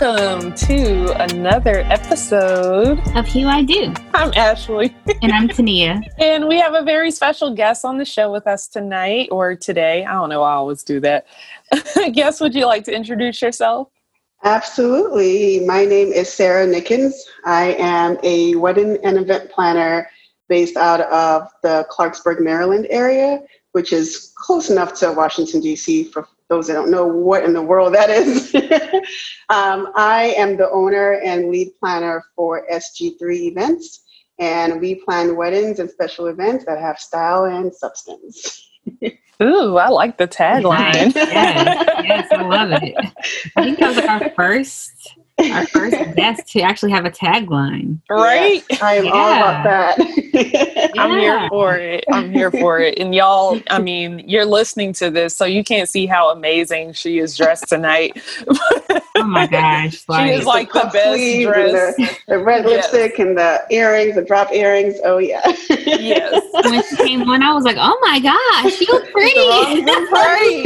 Welcome to another episode of Hue I Do. I'm Ashley. And I'm Tania. and we have a very special guest on the show with us tonight or today. I don't know, I always do that. Guess, would you like to introduce yourself? Absolutely. My name is Sarah Nickens. I am a wedding and event planner based out of the Clarksburg, Maryland area, which is close enough to Washington, D.C. for those that don't know what in the world that is. um, I am the owner and lead planner for SG3 events, and we plan weddings and special events that have style and substance. Ooh, I like the tagline. yes, yes, I love it. I think that was our first our first guest to actually have a tagline. Right? Yes, I am yeah. all about that. I'm here for it. I'm here for it. And y'all, I mean, you're listening to this, so you can't see how amazing she is dressed tonight. oh my gosh. Like, she is like the, the best dress. The, the, red yes. lipstick and the earrings, the drop earrings. Oh yeah. yes. When she came on, I was like, oh my gosh, she looks pretty. pretty.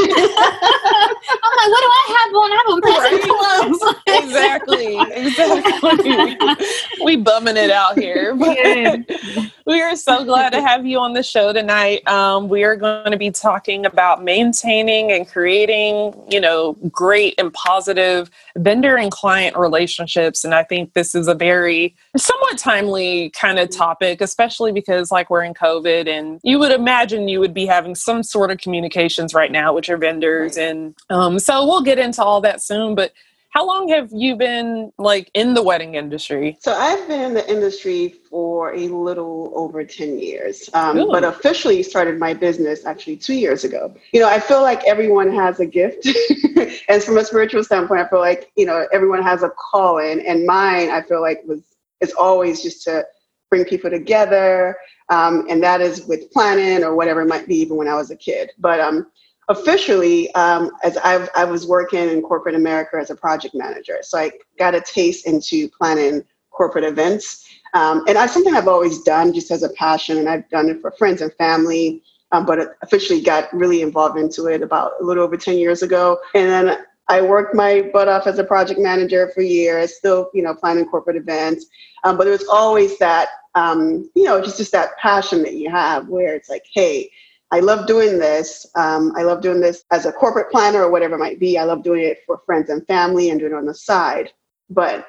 I'm like, what do I have on? I have on peasant right. clothes. exactly exactly, exactly. we bumming it out here. we are so glad to have you on the show tonight. Um, we are going to be talking about maintaining and creating, you know, great and positive vendor and client relationships. And I think this is a very somewhat timely kind of topic, especially because like we're in COVID and you would imagine you would be having some sort of communications right now with your vendors. And um, so we'll get into all that soon. But how long have you been like in the wedding industry? So I've been in the industry for a little over 10 years, um, but officially started my business actually two years ago. You know, I feel like everyone has a gift. and from a spiritual standpoint, I feel like, you know, everyone has a calling. And mine, I feel like was, is always just to bring people together. Um, and that is with planning or whatever it might be, even when I was a kid. But um, officially um, as I've, i was working in corporate america as a project manager. So i got a taste into planning corporate events. Um, and that's something i've always done just as a passion and i've done it for friends and family um, but officially got really involved into it about a little over 10 years ago. And then i worked my butt off as a project manager for years still you know planning corporate events. Um, but it was always that um, you know just just that passion that you have where it's like hey I love doing this. Um, I love doing this as a corporate planner or whatever it might be. I love doing it for friends and family and doing it on the side. But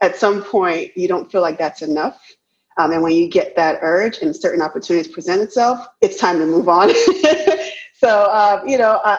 at some point, you don't feel like that's enough. Um, and when you get that urge and certain opportunities present itself, it's time to move on. so, uh, you know, I,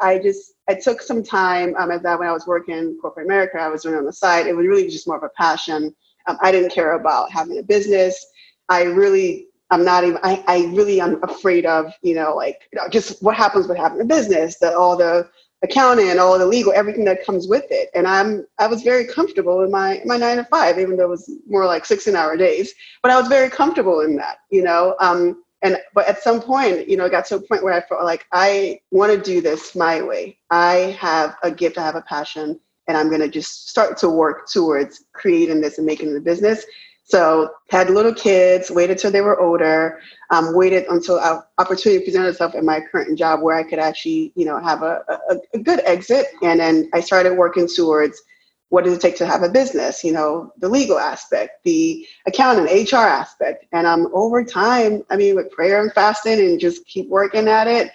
I, I, just, I took some time um, as that when I was working in corporate America, I was doing it on the side. It was really just more of a passion. Um, I didn't care about having a business. I really I'm not even, I, I really am afraid of, you know, like, you know, just what happens with having a business, the, all the accounting, all the legal, everything that comes with it. And I'm, I was very comfortable in my, my nine to five, even though it was more like 16 hour days, but I was very comfortable in that, you know, um, and, but at some point, you know, it got to a point where I felt like I want to do this my way. I have a gift, I have a passion, and I'm going to just start to work towards creating this and making a business. So had little kids, waited till they were older, um, waited until an opportunity presented itself in my current job where I could actually, you know, have a, a, a good exit. And then I started working towards what does it take to have a business, you know, the legal aspect, the accounting, HR aspect. And um, over time, I mean, with prayer and fasting and just keep working at it,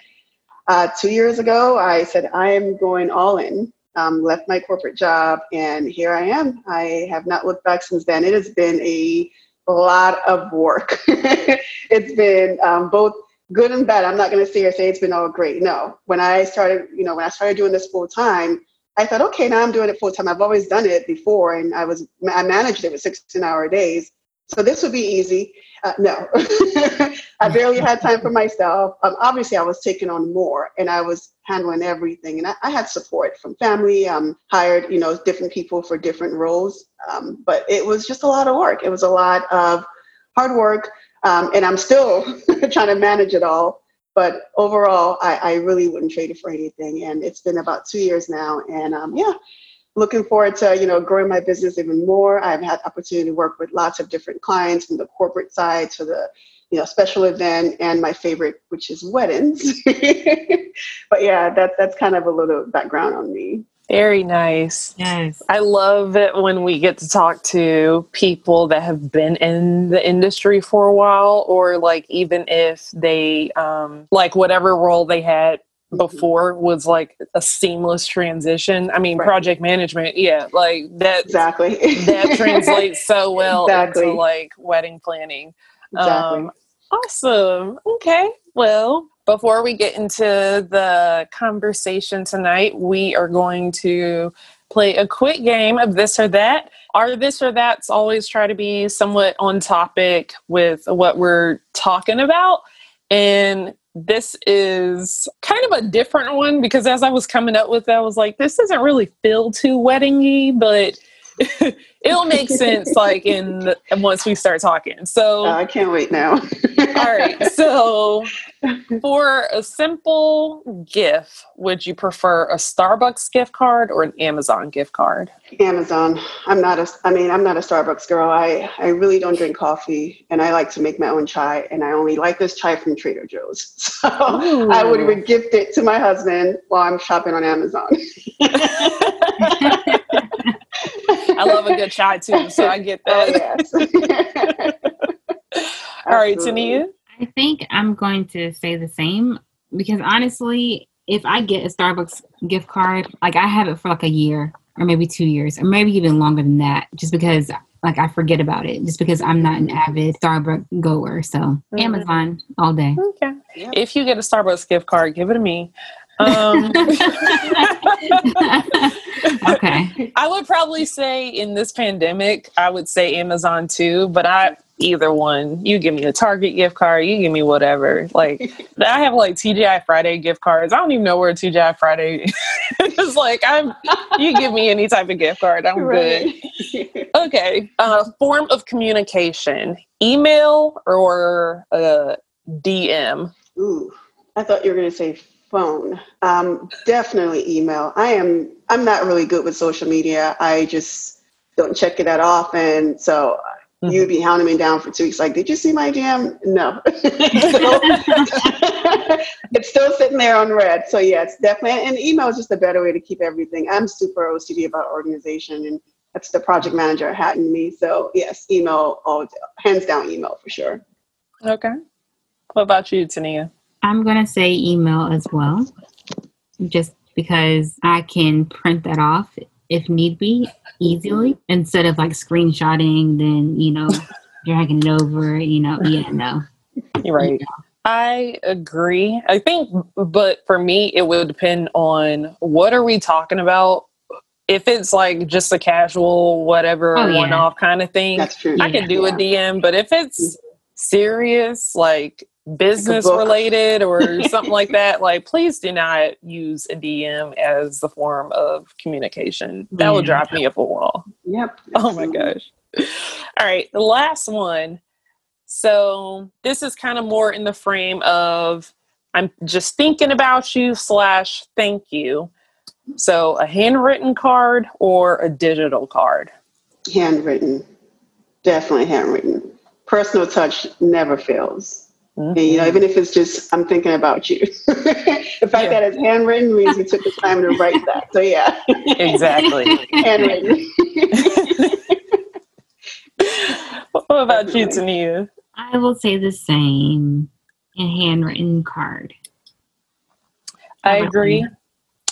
uh, two years ago, I said, I am going all in um, left my corporate job, and here I am. I have not looked back since then. It has been a lot of work. it's been um, both good and bad. I'm not going to say or say it's been all great. No, when I started, you know, when I started doing this full time, I thought, okay, now I'm doing it full time. I've always done it before, and I was I managed it with 16 hour days. So this would be easy. Uh, no, I barely had time for myself. Um, obviously, I was taking on more, and I was handling everything. And I, I had support from family. Um, hired, you know, different people for different roles. Um, but it was just a lot of work. It was a lot of hard work, um, and I'm still trying to manage it all. But overall, I, I, really wouldn't trade it for anything. And it's been about two years now, and um, yeah, looking forward to you know growing my business even more. I've had opportunity to work with lots of different clients from the corporate side to the you know special event and my favorite, which is weddings. but yeah, that that's kind of a little background on me. Very nice. Yes. I love it when we get to talk to people that have been in the industry for a while, or like even if they, um, like whatever role they had. Before was like a seamless transition. I mean, right. project management, yeah, like that. Exactly. that translates so well exactly. into like wedding planning. Exactly. Um, awesome. Okay. Well, before we get into the conversation tonight, we are going to play a quick game of this or that. Our this or that's always try to be somewhat on topic with what we're talking about. And this is kind of a different one because as I was coming up with it, I was like, this doesn't really feel too weddingy, but it'll make sense like in once we start talking. So uh, I can't wait now. all right. So for a simple gift, would you prefer a Starbucks gift card or an Amazon gift card? Amazon. I'm not a I mean, I'm not a Starbucks girl. I I really don't drink coffee and I like to make my own chai and I only like this chai from Trader Joe's. So Ooh. I would gift it to my husband while I'm shopping on Amazon. I love a good chai too, so I get oh, that. Oh, yes. All right, Tania. I think I'm going to say the same because honestly, if I get a Starbucks gift card, like I have it for like a year or maybe two years or maybe even longer than that, just because like I forget about it, just because I'm not an avid Starbucks goer. So mm-hmm. Amazon all day. Okay. If you get a Starbucks gift card, give it to me. Um, okay. I would probably say in this pandemic, I would say Amazon too, but I either one. You give me a Target gift card, you give me whatever. Like I have like TGI Friday gift cards. I don't even know where TGI Friday is. like I'm you give me any type of gift card, I'm right. good. Okay. Uh, form of communication. Email or uh, DM? Ooh. I thought you were gonna say phone. Um, definitely email. I am. I'm not really good with social media. I just don't check it that often. So mm-hmm. you'd be hounding me down for two weeks. Like, did you see my DM? No. it's still sitting there on red. So yeah, it's definitely. And email is just a better way to keep everything. I'm super OCD about organization, and that's the project manager hat in me. So yes, email. All hands down, email for sure. Okay. What about you, Tania? I'm going to say email as well, just because I can print that off if need be easily instead of like screenshotting, then, you know, dragging it over, you know, yeah, no. You're right. I agree. I think, but for me, it would depend on what are we talking about. If it's like just a casual, whatever, oh, yeah. one off kind of thing, I yeah, can do yeah. a DM. But if it's serious, like business related or something like that, like please do not use a DM as the form of communication. That yeah. Mm-hmm. will drive me up a wall. Yep. Oh my gosh. All right, the last one. So this is kind of more in the frame of I'm just thinking about you slash thank you. So a handwritten card or a digital card? Handwritten. Definitely handwritten. Personal touch never fails. Mm-hmm. And, you know, even if it's just I'm thinking about you. the fact yeah. that it's handwritten means you took the time to write that. So yeah. Exactly. handwritten. what about you, Tania? I will say the same. A handwritten card. I agree.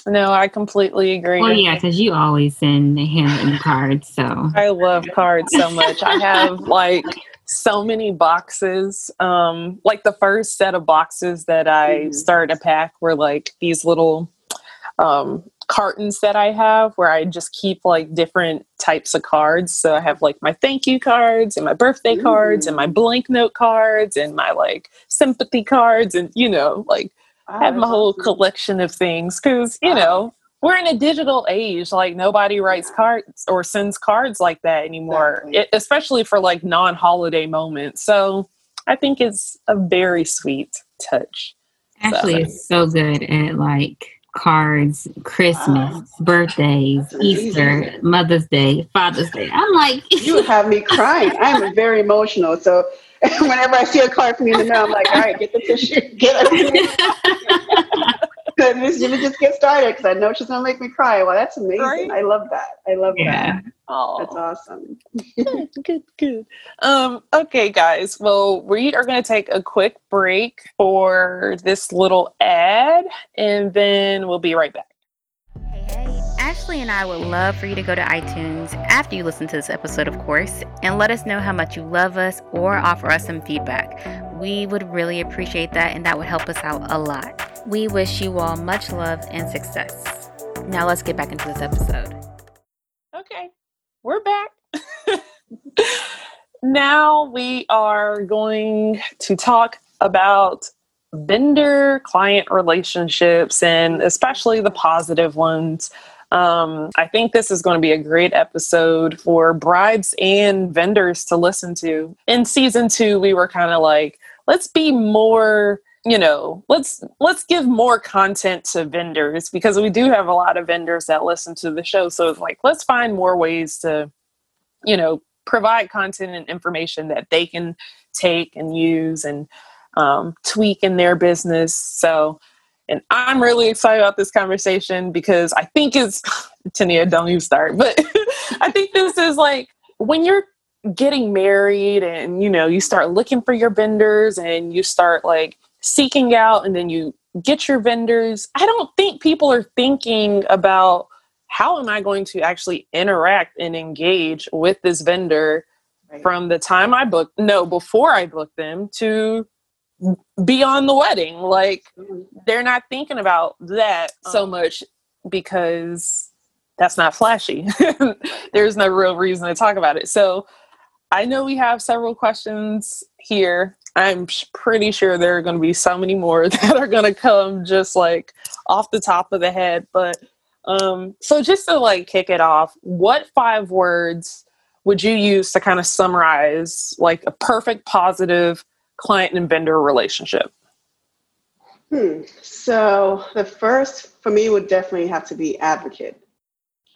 No, I completely agree. Well, yeah, because you always send a handwritten card, so I love cards so much. I have like so many boxes. Um, like the first set of boxes that I mm-hmm. started to pack were like these little um, cartons that I have where I just keep like different types of cards. So I have like my thank you cards and my birthday mm-hmm. cards and my blank note cards and my like sympathy cards and you know like I have my whole collection of things because you know we're in a digital age like nobody writes cards or sends cards like that anymore exactly. it, especially for like non-holiday moments. So i think it's a very sweet touch. Actually so. it's so good at like cards christmas wow. birthdays easter mother's day father's day. I'm like you have me crying. I'm very emotional. So whenever i see a card from you in the mail i'm like all right get the tissue get it let me just get started because I know she's gonna make me cry. Well, that's amazing. Right? I love that. I love yeah. that. Oh, that's awesome. good, good, good. Um, okay, guys. Well, we are going to take a quick break for this little ad, and then we'll be right back. Hey, hey. Ashley and I would love for you to go to iTunes after you listen to this episode, of course, and let us know how much you love us or offer us some feedback. We would really appreciate that, and that would help us out a lot. We wish you all much love and success. Now, let's get back into this episode. Okay we're back. now we are going to talk about vendor client relationships and especially the positive ones. Um, I think this is going to be a great episode for brides and vendors to listen to. In season two, we were kind of like, let's be more you know let's let's give more content to vendors because we do have a lot of vendors that listen to the show. So it's like let's find more ways to you know provide content and information that they can take and use and um, tweak in their business. So and i'm really excited about this conversation because i think it's tania don't you start but i think this is like when you're getting married and you know you start looking for your vendors and you start like seeking out and then you get your vendors. I don't think people are thinking about how am I going to actually interact and engage with this vendor right. from the time I book no before I book them to beyond the wedding. Like mm-hmm. they're not thinking about that so uh-huh. much because that's not flashy. There's no real reason to talk about it. So I know we have several questions here I'm pretty sure there are going to be so many more that are going to come just like off the top of the head. But um, so just to like kick it off, what five words would you use to kind of summarize like a perfect positive client and vendor relationship? Hmm. So the first for me would definitely have to be advocate.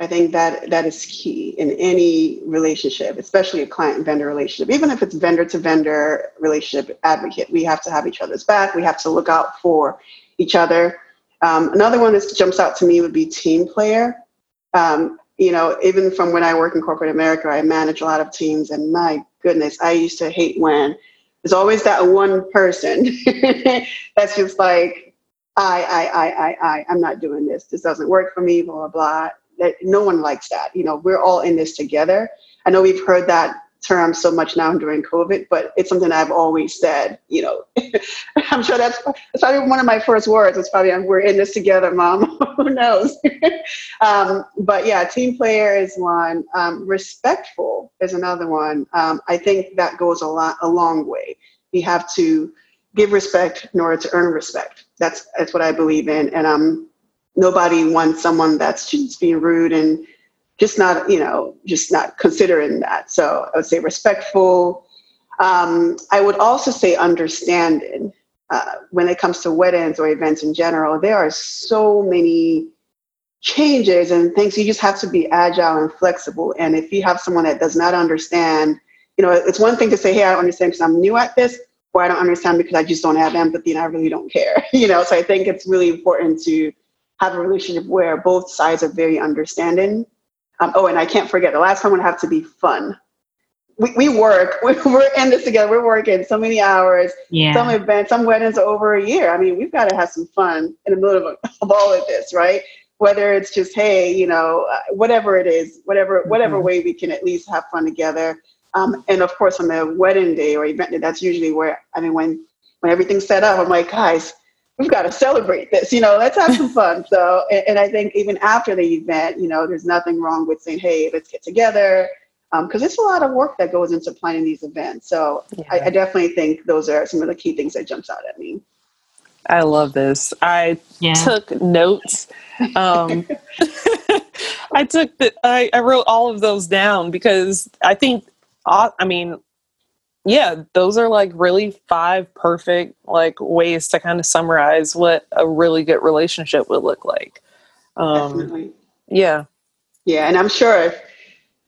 I think that that is key in any relationship, especially a client vendor relationship. Even if it's vendor to vendor relationship, advocate, we have to have each other's back. We have to look out for each other. Um, another one that jumps out to me would be team player. Um, you know, even from when I work in corporate America, I manage a lot of teams, and my goodness, I used to hate when there's always that one person that's just like, I, I, I, I, I, I'm not doing this. This doesn't work for me. Blah blah blah that no one likes that. You know, we're all in this together. I know we've heard that term so much now during COVID, but it's something I've always said. You know, I'm sure that's, that's probably one of my first words. It's probably "We're in this together, Mom." Who knows? um, but yeah, team player is one. Um, respectful is another one. Um, I think that goes a lot a long way. You have to give respect in order to earn respect. That's that's what I believe in, and um, nobody wants someone that's just being rude and just not, you know, just not considering that. So I would say respectful. Um, I would also say understanding. Uh, when it comes to weddings or events in general, there are so many changes and things. You just have to be agile and flexible. And if you have someone that does not understand, you know, it's one thing to say, "Hey, I don't understand because I'm new at this," or "I don't understand because I just don't have empathy and I really don't care." you know, so I think it's really important to have a relationship where both sides are very understanding. Um, oh, and I can't forget the last one would have to be fun. We, we work, we're in this together, we're working so many hours, yeah. some events, some weddings are over a year. I mean, we've got to have some fun in the middle of, of all of this, right? Whether it's just, hey, you know, uh, whatever it is, whatever, mm-hmm. whatever way we can at least have fun together. Um, and of course, on the wedding day or event day, that's usually where, I mean, when, when everything's set up, I'm like, guys, we've got to celebrate this, you know, let's have some fun. So, and, and, I think even after the event, you know, there's nothing wrong with saying, hey, let's get together. Because um, it's a lot of work that goes into planning these events. So yeah. I, I, definitely think those are some of the key things that jumps out at me. I love this. I yeah. took notes. Um, I took the, I, I wrote all of those down because I think, I mean, yeah, those are like really five perfect like ways to kind of summarize what a really good relationship would look like. Um, Definitely. Yeah. Yeah, and I'm sure if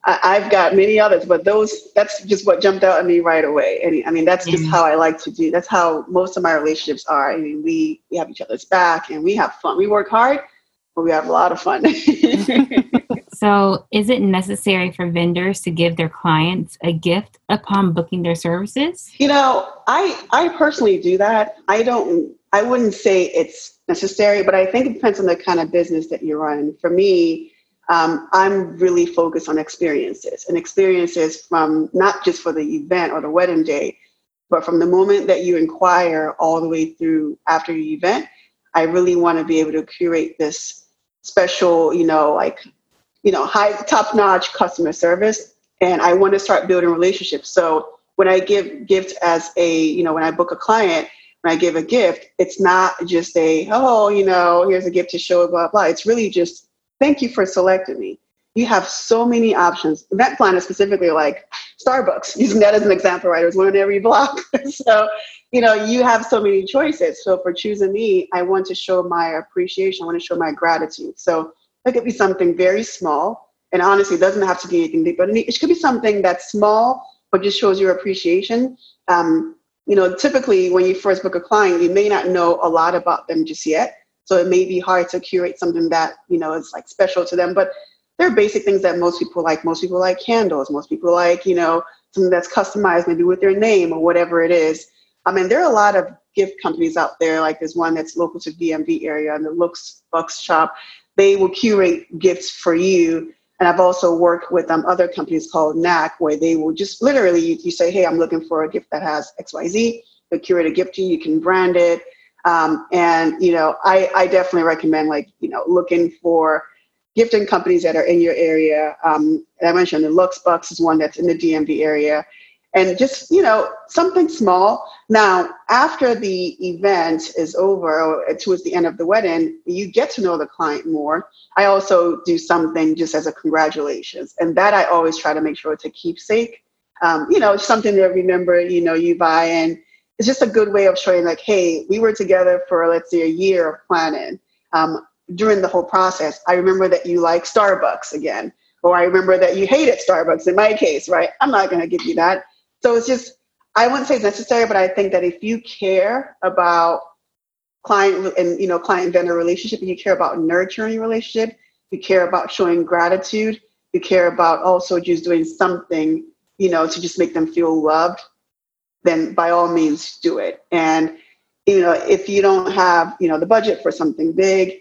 I, have got many others, but those that's just what jumped out at me right away. And I mean, that's just how I like to do. That's how most of my relationships are. I mean, we we have each other's back and we have fun. We work hard, but we have a lot of fun. so, is it necessary for vendors to give their clients a gift upon booking their services? You know, I I personally do that. I don't. I wouldn't say it's necessary, but I think it depends on the kind of business that you run. For me um, I'm really focused on experiences and experiences from not just for the event or the wedding day, but from the moment that you inquire all the way through after the event. I really want to be able to curate this special, you know, like, you know, high top notch customer service. And I want to start building relationships. So when I give gifts as a, you know, when I book a client, when I give a gift, it's not just a, oh, you know, here's a gift to show, blah, blah. It's really just thank you for selecting me. You have so many options. Event planners specifically like Starbucks, using that as an example, right? There's one in every block. so, you know, you have so many choices. So for choosing me, I want to show my appreciation. I want to show my gratitude. So it could be something very small. And honestly, it doesn't have to be anything big, but it could be something that's small, but just shows your appreciation. Um, you know, typically when you first book a client, you may not know a lot about them just yet. So it may be hard to curate something that, you know, is like special to them. But there are basic things that most people like. Most people like candles. Most people like, you know, something that's customized maybe with their name or whatever it is. I mean, there are a lot of gift companies out there. Like there's one that's local to DMV area and the Looks Bucks shop. They will curate gifts for you. And I've also worked with um, other companies called Knack, where they will just literally, you, you say, hey, I'm looking for a gift that has XYZ. They'll curate a gift to you. You can brand it. Um, and you know, I, I definitely recommend like you know looking for gifting companies that are in your area. Um, I mentioned the Lux Bucks is one that's in the DMV area, and just you know something small. Now, after the event is over, towards the end of the wedding, you get to know the client more. I also do something just as a congratulations, and that I always try to make sure it's a keepsake. Um, you know, something to remember. You know, you buy and it's just a good way of showing like, hey, we were together for let's say a year of planning. Um, during the whole process, I remember that you like Starbucks again, or I remember that you hated Starbucks in my case, right? I'm not going to give you that. So it's just, I wouldn't say it's necessary, but I think that if you care about client and you know client vendor relationship, and you care about nurturing relationship, you care about showing gratitude, you care about also just doing something, you know, to just make them feel loved then by all means do it. And you know, if you don't have you know the budget for something big,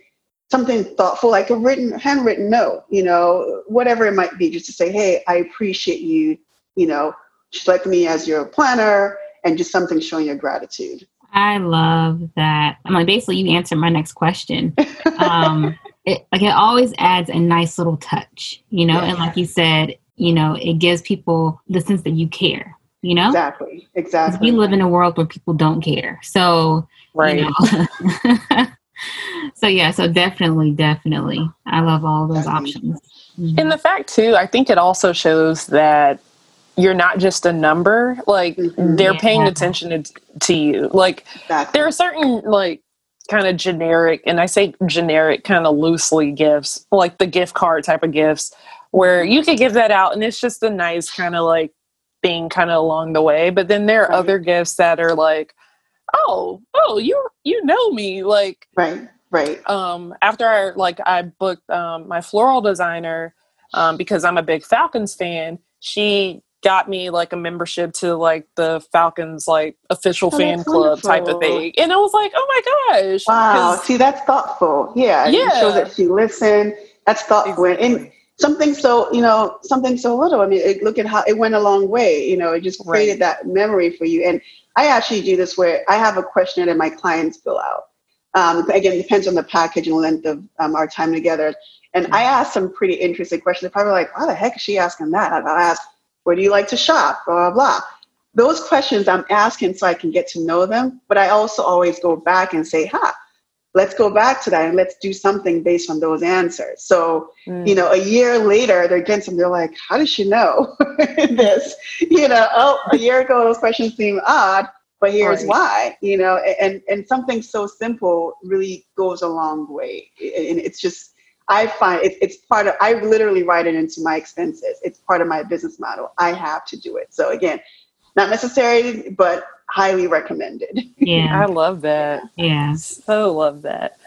something thoughtful like a written handwritten note, you know, whatever it might be, just to say, hey, I appreciate you, you know, select me as your planner, and just something showing your gratitude. I love that. I'm like basically you answered my next question. Um, it like it always adds a nice little touch, you know, yeah. and like you said, you know, it gives people the sense that you care you know exactly exactly we live in a world where people don't care so right you know. so yeah so definitely definitely i love all those options mm-hmm. and the fact too i think it also shows that you're not just a number like mm-hmm. they're yeah. paying attention to, to you like exactly. there are certain like kind of generic and i say generic kind of loosely gifts like the gift card type of gifts where you could give that out and it's just a nice kind of like thing kind of along the way. But then there are right. other gifts that are like, oh, oh, you you know me, like right, right. Um, after I like I booked um my floral designer, um, because I'm a big Falcons fan. She got me like a membership to like the Falcons like official oh, fan club wonderful. type of thing. And I was like, oh my gosh. Wow. See, that's thoughtful. Yeah. Yeah. Show that she listened. That's thoughtful. Exactly. And something so you know something so little i mean it, look at how it went a long way you know it just created right. that memory for you and i actually do this where i have a questionnaire that my clients fill out um, again depends on the package and length of um, our time together and i mm-hmm. ask some pretty interesting questions they're probably like why the heck is she asking that i'll ask where do you like to shop blah blah blah those questions i'm asking so i can get to know them but i also always go back and say ha let's go back to that and let's do something based on those answers. So, mm. you know, a year later, they're getting some, they're like, how does she know this? You know, oh, a year ago, those questions seem odd, but here's right. why, you know, and, and something so simple really goes a long way. And it's just, I find it, it's part of, I literally write it into my expenses. It's part of my business model. I have to do it. So again, not necessary, but highly recommended. Yeah. I love that. Yeah. So love that.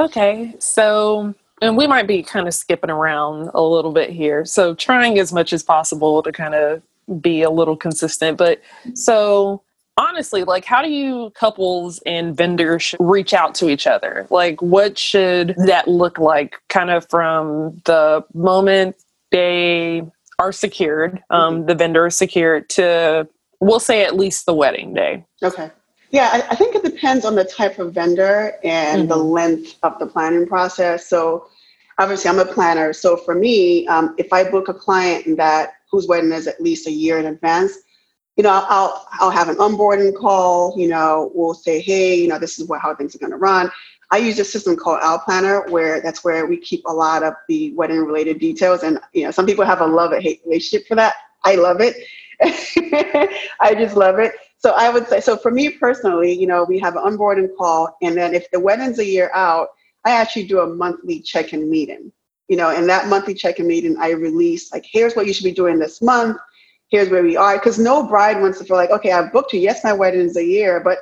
Okay. So, and we might be kind of skipping around a little bit here. So, trying as much as possible to kind of be a little consistent. But so, honestly, like, how do you couples and vendors reach out to each other? Like, what should that look like kind of from the moment they are secured, um, mm-hmm. the vendor is secured to, we'll say at least the wedding day? Okay. Yeah, I, I think it depends on the type of vendor and mm-hmm. the length of the planning process. So, obviously, I'm a planner. So, for me, um, if I book a client that whose wedding is at least a year in advance, you know, I'll I'll have an onboarding call. You know, we'll say, hey, you know, this is what how things are going to run. I use a system called Aisle Planner, where that's where we keep a lot of the wedding related details. And you know, some people have a love and hate relationship for that. I love it. I just love it. So I would say, so for me personally, you know, we have an onboarding call, and then if the wedding's a year out, I actually do a monthly check-in meeting. You know, in that monthly check-in meeting, I release like, here's what you should be doing this month here's where we are. Because no bride wants to feel like, okay, I've booked you. Yes, my wedding is a year, but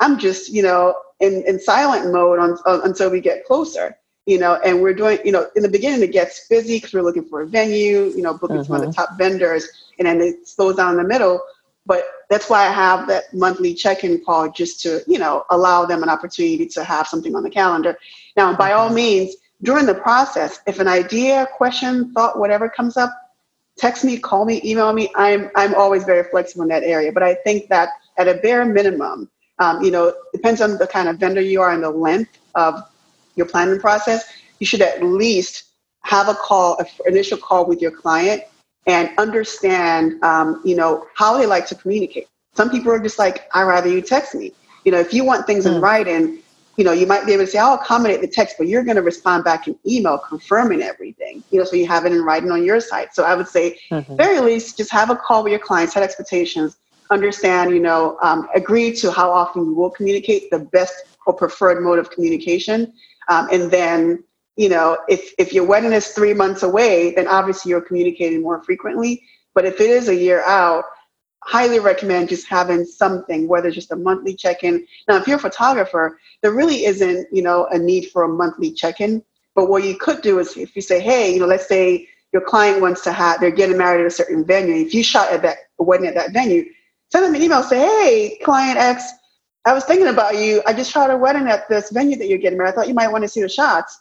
I'm just, you know, in, in silent mode on, on, until we get closer, you know, and we're doing, you know, in the beginning it gets busy because we're looking for a venue, you know, booking mm-hmm. some of the mm-hmm. top vendors, and then it slows down in the middle. But that's why I have that monthly check-in call just to, you know, allow them an opportunity to have something on the calendar. Now, by all mm-hmm. means, during the process, if an idea, question, thought, whatever comes up, text me, call me, email me. I'm I'm always very flexible in that area. But I think that at a bare minimum, um, you know, depends on the kind of vendor you are and the length of your planning process. You should at least have a call, an initial call with your client, and understand, um, you know, how they like to communicate. Some people are just like, I rather you text me. You know, if you want things mm. in writing, you know, you might be able to say, I'll accommodate the text, but you're going to respond back in email confirming everything, you know, so you have it in writing on your side. So I would say, mm-hmm. very least, just have a call with your clients, set expectations, understand, you know, um, agree to how often you will communicate the best or preferred mode of communication. Um, and then, you know, if, if your wedding is three months away, then obviously you're communicating more frequently. But if it is a year out, highly recommend just having something, whether just a monthly check-in. Now, if you're a photographer, there really isn't, you know, a need for a monthly check-in. But what you could do is if you say, hey, you know, let's say your client wants to have, they're getting married at a certain venue. If you shot at that wedding at that venue, send them an email, say, hey, client X, I was thinking about you. I just shot a wedding at this venue that you're getting married. I thought you might want to see the shots.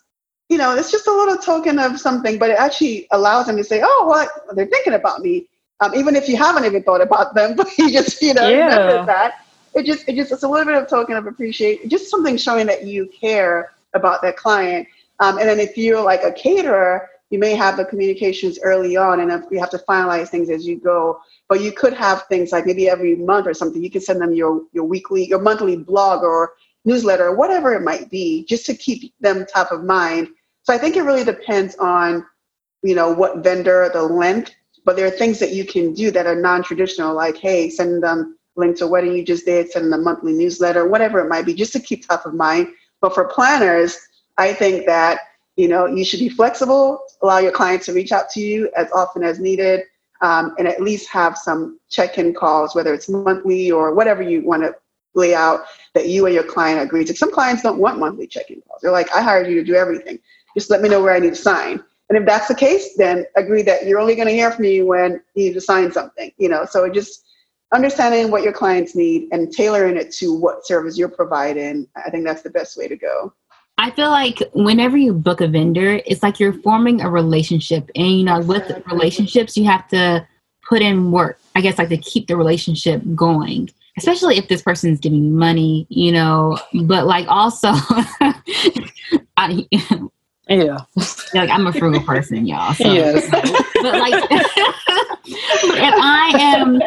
You know, it's just a little token of something, but it actually allows them to say, oh, what? Well, they're thinking about me um, even if you haven't even thought about them, but you just you know yeah. remember that. It just it just it's a little bit of token of appreciation, just something showing that you care about that client. Um, and then if you're like a caterer, you may have the communications early on, and if you have to finalize things as you go. But you could have things like maybe every month or something. You can send them your your weekly, your monthly blog or newsletter, or whatever it might be, just to keep them top of mind. So I think it really depends on, you know, what vendor, the length but there are things that you can do that are non-traditional, like hey, send them link to wedding you just did, send them a monthly newsletter, whatever it might be, just to keep top of mind. But for planners, I think that you know you should be flexible, allow your clients to reach out to you as often as needed, um, and at least have some check-in calls, whether it's monthly or whatever you want to lay out that you and your client agree to. Some clients don't want monthly check-in calls. They're like, I hired you to do everything. Just let me know where I need to sign. And if that's the case, then agree that you're only going to hear from me when you need to sign something. You know, so just understanding what your clients need and tailoring it to what service you're providing. I think that's the best way to go. I feel like whenever you book a vendor, it's like you're forming a relationship, and you know, with relationships, you have to put in work. I guess like to keep the relationship going especially if this person is giving you money, you know, but like also I, yeah. Like I'm a frugal person, y'all. So. Yes. but like if I am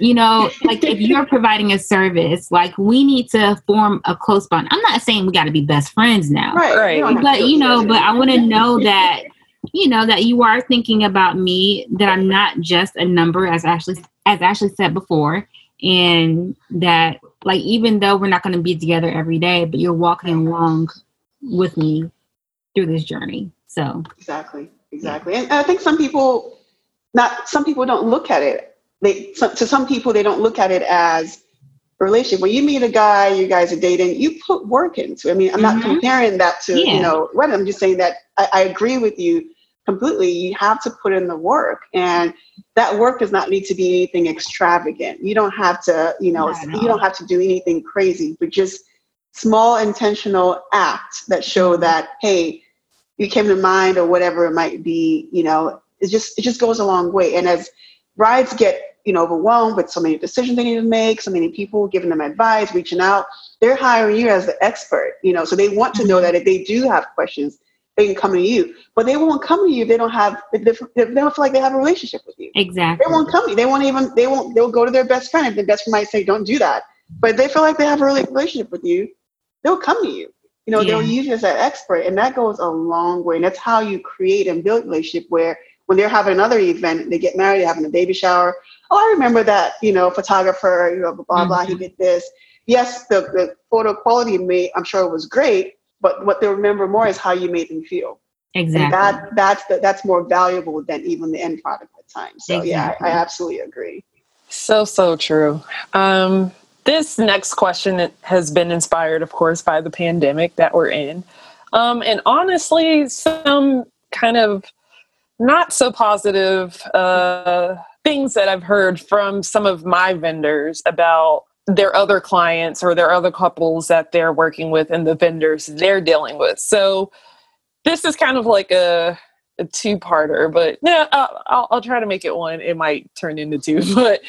you know, like if you're providing a service, like we need to form a close bond. I'm not saying we got to be best friends now, right? Right. But you know, but I want to know that you know that you are thinking about me. That I'm not just a number, as Ashley as Ashley said before, and that like even though we're not going to be together every day, but you're walking along with me through this journey. So exactly, exactly, and I think some people, not some people don't look at it. They to some people they don't look at it as a relationship. When you meet a guy, you guys are dating, you put work into. I mean, I'm not mm-hmm. comparing that to yeah. you know what I'm just saying that I, I agree with you completely. You have to put in the work, and that work does not need to be anything extravagant. You don't have to, you know, you don't have to do anything crazy, but just small intentional acts that show mm-hmm. that hey you came to mind or whatever it might be you know it just it just goes a long way. And as brides get you know overwhelmed with so many decisions they need to make so many people giving them advice reaching out they're hiring you as the expert you know so they want to know mm-hmm. that if they do have questions they can come to you. But they won't come to you if they don't have if they, don't feel like they have a relationship with you. Exactly. they won't come to you. They won't even they won't they'll go to their best friend if the best friend might say don't do that. But they feel like they have a relationship with you they'll come to you. You know, yeah. they'll use you as an expert, and that goes a long way. And that's how you create and build relationship where when they're having another event, they get married, they're having a baby shower. Oh, I remember that, you know, photographer, you know, blah, blah, mm-hmm. he did this. Yes, the, the photo quality may, I'm sure it was great, but what they'll remember more is how you made them feel. Exactly. And that that's the, that's more valuable than even the end product at times. So exactly. yeah, I, I absolutely agree. So so true. Um, this next question has been inspired, of course, by the pandemic that we're in. Um, and honestly, some kind of not so positive uh, things that I've heard from some of my vendors about their other clients or their other couples that they're working with and the vendors they're dealing with. So this is kind of like a, a two-parter, but I'll, I'll, try to make it one. It might turn into two, but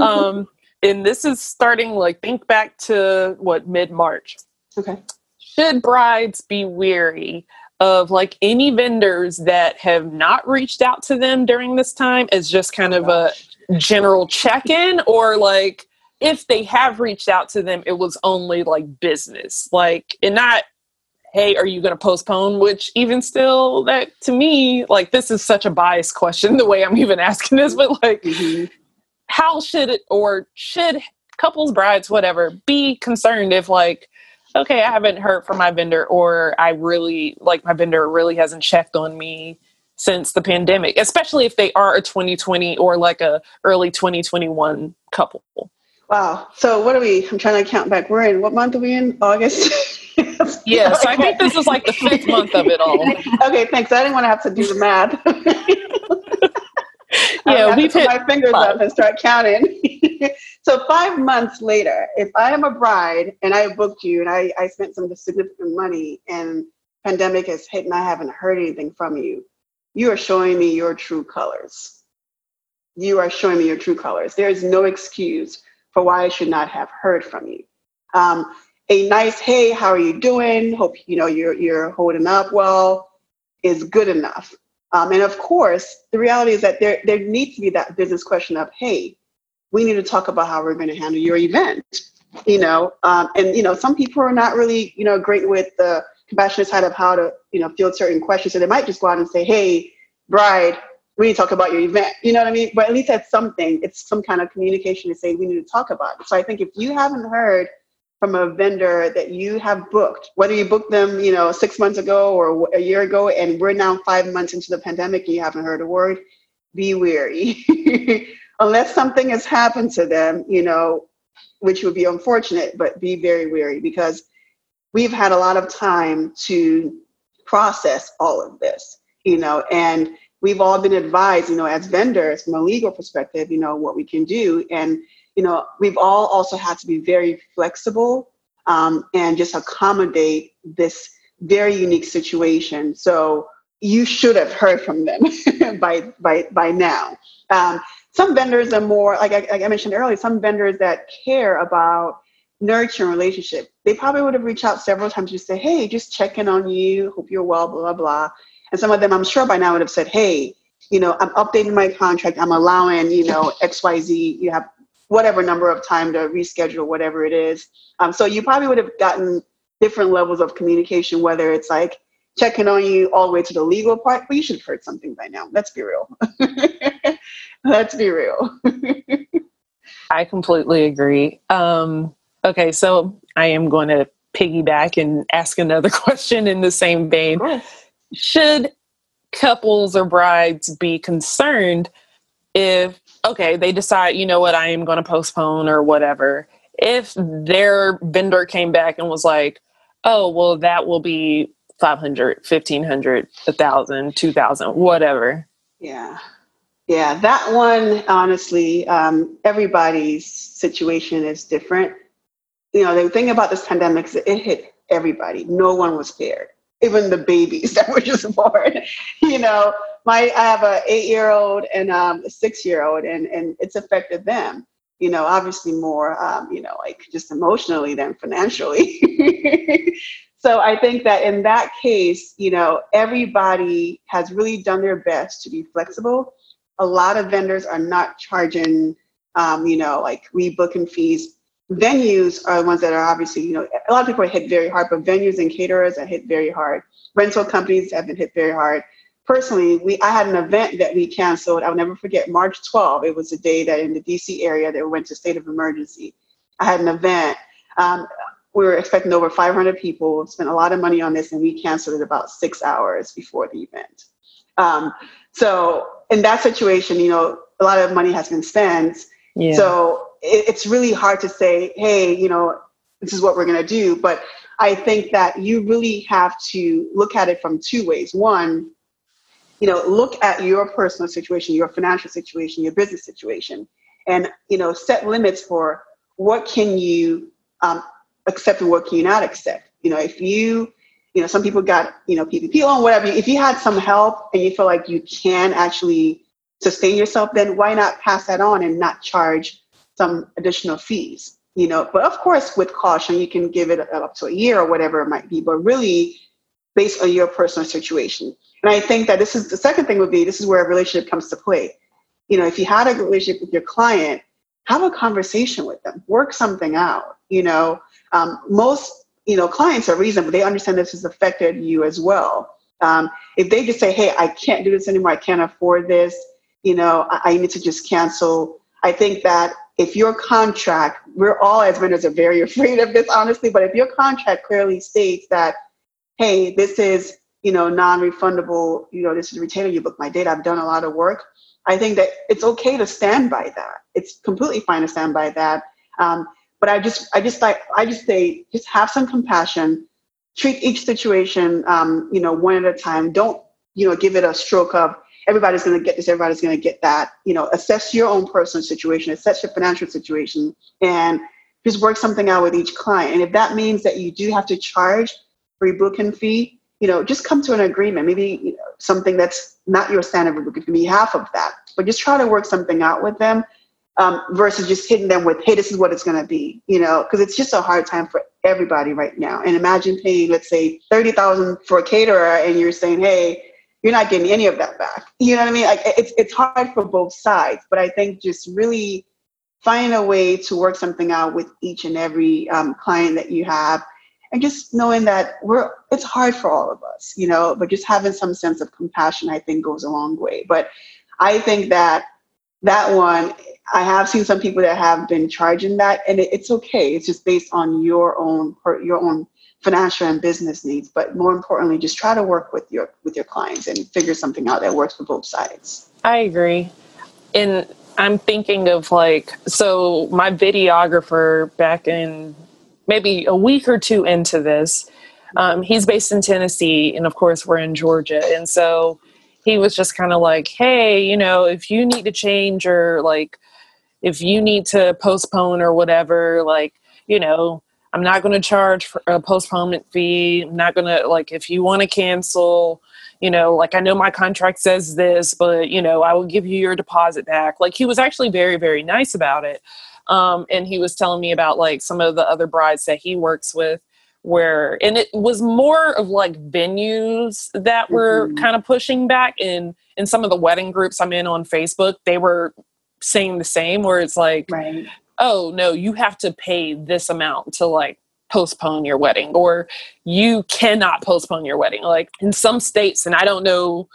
um, and this is starting like think back to what mid March. Okay. Should brides be weary of like any vendors that have not reached out to them during this time as just kind of a general check in or like if they have reached out to them, it was only like business, like, and not, hey, are you going to postpone? Which, even still, that to me, like, this is such a biased question, the way I'm even asking this, but like, mm-hmm how should it or should couples brides whatever be concerned if like okay i haven't heard from my vendor or i really like my vendor really hasn't checked on me since the pandemic especially if they are a 2020 or like a early 2021 couple. Wow. So what are we i'm trying to count back. We're in what month are we in? August? Yeah so i think this is like the fifth month of it all. Okay thanks. I didn't want to have to do the math yeah, we put my fingers five. up and start counting. so five months later, if I am a bride and I booked you and I, I spent some significant money and pandemic has hit and I haven't heard anything from you, you are showing me your true colors. You are showing me your true colors. There is no excuse for why I should not have heard from you. Um, a nice hey, how are you doing? Hope you know you're you're holding up well is good enough. Um, and of course, the reality is that there, there needs to be that business question of, hey, we need to talk about how we're going to handle your event. You know, um, and you know, some people are not really, you know, great with the compassionate side of how to, you know, field certain questions. So they might just go out and say, hey, bride, we need to talk about your event. You know what I mean? But at least that's something. It's some kind of communication to say we need to talk about it. So I think if you haven't heard from a vendor that you have booked, whether you booked them, you know, six months ago or a year ago, and we're now five months into the pandemic and you haven't heard a word, be weary. Unless something has happened to them, you know, which would be unfortunate, but be very weary because we've had a lot of time to process all of this, you know, and we've all been advised, you know, as vendors from a legal perspective, you know, what we can do. And you know, we've all also had to be very flexible um, and just accommodate this very unique situation. So you should have heard from them by by by now. Um, some vendors are more like I, like I, mentioned earlier. Some vendors that care about nurturing relationship, they probably would have reached out several times to say, "Hey, just checking on you. Hope you're well." Blah blah blah. And some of them, I'm sure by now, would have said, "Hey, you know, I'm updating my contract. I'm allowing you know X Y Z. You have whatever number of time to reschedule whatever it is. Um, so you probably would have gotten different levels of communication, whether it's like checking on you all the way to the legal part, but you should have heard something by now. Let's be real. Let's be real. I completely agree. Um, okay, so I am going to piggyback and ask another question in the same vein. Should couples or brides be concerned if okay they decide you know what i am going to postpone or whatever. If their vendor came back and was like oh well that will be 500 1500 1000 2000 whatever. Yeah. Yeah that one honestly um, everybody's situation is different. You know the thing about this pandemic is it hit everybody. No one was spared even the babies that were just born you know my i have a eight year old and um, a six year old and and it's affected them you know obviously more um, you know like just emotionally than financially so I think that in that case, you know, everybody has really done their best to be flexible. A lot of vendors are not charging, um, you know, like rebooking fees. Venues are the ones that are obviously, you know, a lot of people are hit very hard, but venues and caterers are hit very hard. Rental companies have been hit very hard. Personally, we I had an event that we canceled. I'll never forget March 12. It was a day that in the DC area that went to state of emergency. I had an event. Um, we were expecting over 500 people, spent a lot of money on this, and we canceled it about six hours before the event. Um, so in that situation, you know, a lot of money has been spent. Yeah. So it, it's really hard to say, hey, you know, this is what we're going to do. But I think that you really have to look at it from two ways. One, you know, look at your personal situation, your financial situation, your business situation, and you know, set limits for what can you um, accept and what can you not accept. You know, if you, you know, some people got, you know, PPP loan, whatever. If you had some help and you feel like you can actually sustain yourself, then why not pass that on and not charge some additional fees? You know, but of course, with caution, you can give it up to a year or whatever it might be, but really based on your personal situation. And I think that this is the second thing would be this is where a relationship comes to play. You know, if you had a relationship with your client, have a conversation with them, work something out. You know, um, most you know clients are reasonable; they understand this has affected you as well. Um, if they just say, "Hey, I can't do this anymore. I can't afford this," you know, I, I need to just cancel. I think that if your contract, we're all as vendors are very afraid of this, honestly, but if your contract clearly states that, hey, this is, you know, non-refundable, you know, this is retainer, you book my data, I've done a lot of work. I think that it's okay to stand by that. It's completely fine to stand by that. Um, but I just, I just like, I just say, just have some compassion. Treat each situation, um, you know, one at a time. Don't, you know, give it a stroke of everybody's going to get this, everybody's going to get that. You know, assess your own personal situation, assess your financial situation, and just work something out with each client. And if that means that you do have to charge for booking fee, you know, just come to an agreement. Maybe you know, something that's not your standard booking fee, half of that. But just try to work something out with them um, versus just hitting them with, hey, this is what it's going to be, you know, because it's just a hard time for everybody right now. And imagine paying, let's say, 30000 for a caterer and you're saying, hey, you're not getting any of that back. You know what I mean? Like it's, it's hard for both sides, but I think just really find a way to work something out with each and every um, client that you have and just knowing that we're it's hard for all of us you know but just having some sense of compassion i think goes a long way but i think that that one I have seen some people that have been charging that, and it, it's okay. It's just based on your own your own financial and business needs. But more importantly, just try to work with your with your clients and figure something out that works for both sides. I agree, and I'm thinking of like so my videographer back in maybe a week or two into this. Um, he's based in Tennessee, and of course, we're in Georgia, and so he was just kind of like, "Hey, you know, if you need to change or like." if you need to postpone or whatever, like, you know, I'm not going to charge for a postponement fee. I'm not going to, like, if you want to cancel, you know, like I know my contract says this, but, you know, I will give you your deposit back. Like, he was actually very, very nice about it. Um, and he was telling me about, like, some of the other brides that he works with where and it was more of like venues that were mm-hmm. kind of pushing back in in some of the wedding groups i'm in on facebook they were saying the same where it's like right. Oh no you have to pay this amount to like postpone your wedding or you cannot postpone your wedding. Like in some states and i don't know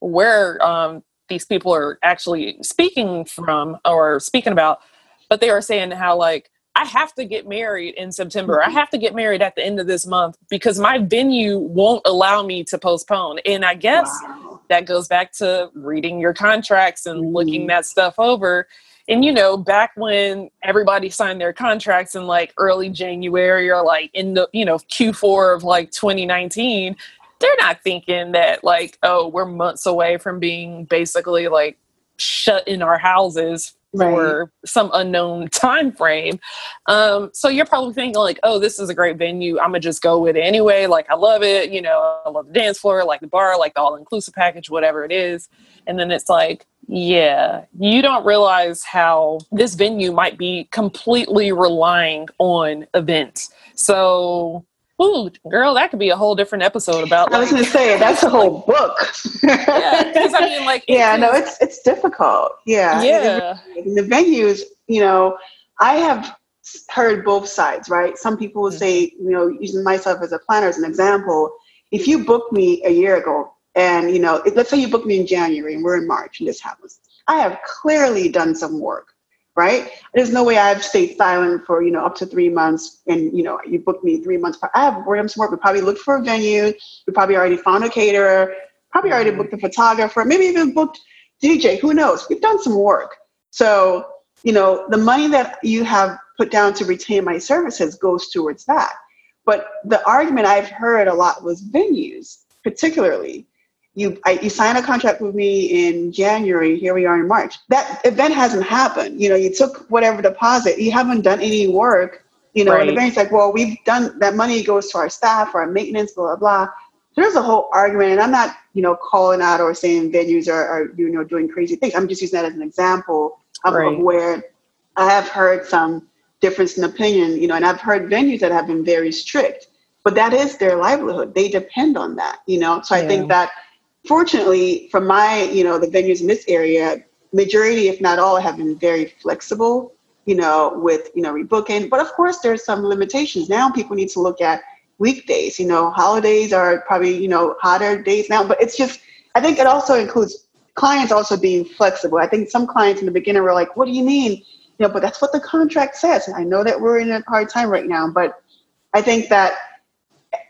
where um, these people are actually speaking from or speaking about but they are saying how like i have to get married in september. Mm-hmm. i have to get married at the end of this month because my venue won't allow me to postpone. And i guess wow. that goes back to reading your contracts and mm-hmm. looking that stuff over and you know back when everybody signed their contracts in like early january or like in the you know q4 of like 2019 they're not thinking that like oh we're months away from being basically like shut in our houses right. for some unknown time frame um, so you're probably thinking like oh this is a great venue. I'm gonna just go with it anyway. Like i love it. You know i love the dance floor like the bar like the all-inclusive package whatever it is. And then it's like yeah, you don't realize how this venue might be completely relying on events. So, ooh, girl, that could be a whole different episode about. I was going to say that's a whole book. yeah, because I mean, like, yeah, no, it's it's difficult. Yeah, yeah. The, the venues, you know, I have heard both sides. Right, some people will mm-hmm. say, you know, using myself as a planner as an example, if you booked me a year ago and you know, let's say you book me in January and we're in March and this happens. I have clearly done some work, right? There's no way I've stayed silent for you know up to three months, and you know you booked me three months. I have done some work. We probably looked for a venue. We probably already found a caterer. Probably already mm-hmm. booked a photographer. Maybe even booked DJ. Who knows? We've done some work. So you know the money that you have put down to retain my services goes towards that. But the argument I've heard a lot was venues, particularly you I, you sign a contract with me in January. Here we are in March. That event hasn't happened. You know, you took whatever deposit. You haven't done any work. You know, right. and the bank's like, well, we've done that. Money goes to our staff, our maintenance, blah blah blah. There's a whole argument, and I'm not, you know, calling out or saying venues are, are you know doing crazy things. I'm just using that as an example of, right. of where I have heard some difference in opinion. You know, and I've heard venues that have been very strict, but that is their livelihood. They depend on that. You know, so I yeah. think that fortunately, from my, you know, the venues in this area, majority, if not all, have been very flexible, you know, with, you know, rebooking. But of course, there's some limitations. Now people need to look at weekdays. You know, holidays are probably, you know, hotter days now. But it's just, I think it also includes clients also being flexible. I think some clients in the beginning were like, what do you mean? You know, but that's what the contract says. And I know that we're in a hard time right now, but I think that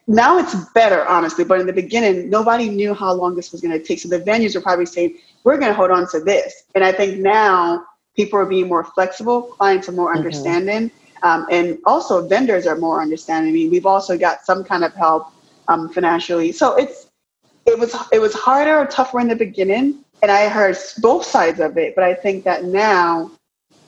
now it's better, honestly. But in the beginning, nobody knew how long this was going to take. So the venues were probably saying, we're going to hold on to this. And I think now people are being more flexible, clients are more mm-hmm. understanding, um, and also vendors are more understanding. I mean, we've also got some kind of help um, financially. So it's it was it was harder or tougher in the beginning, and I heard both sides of it. But I think that now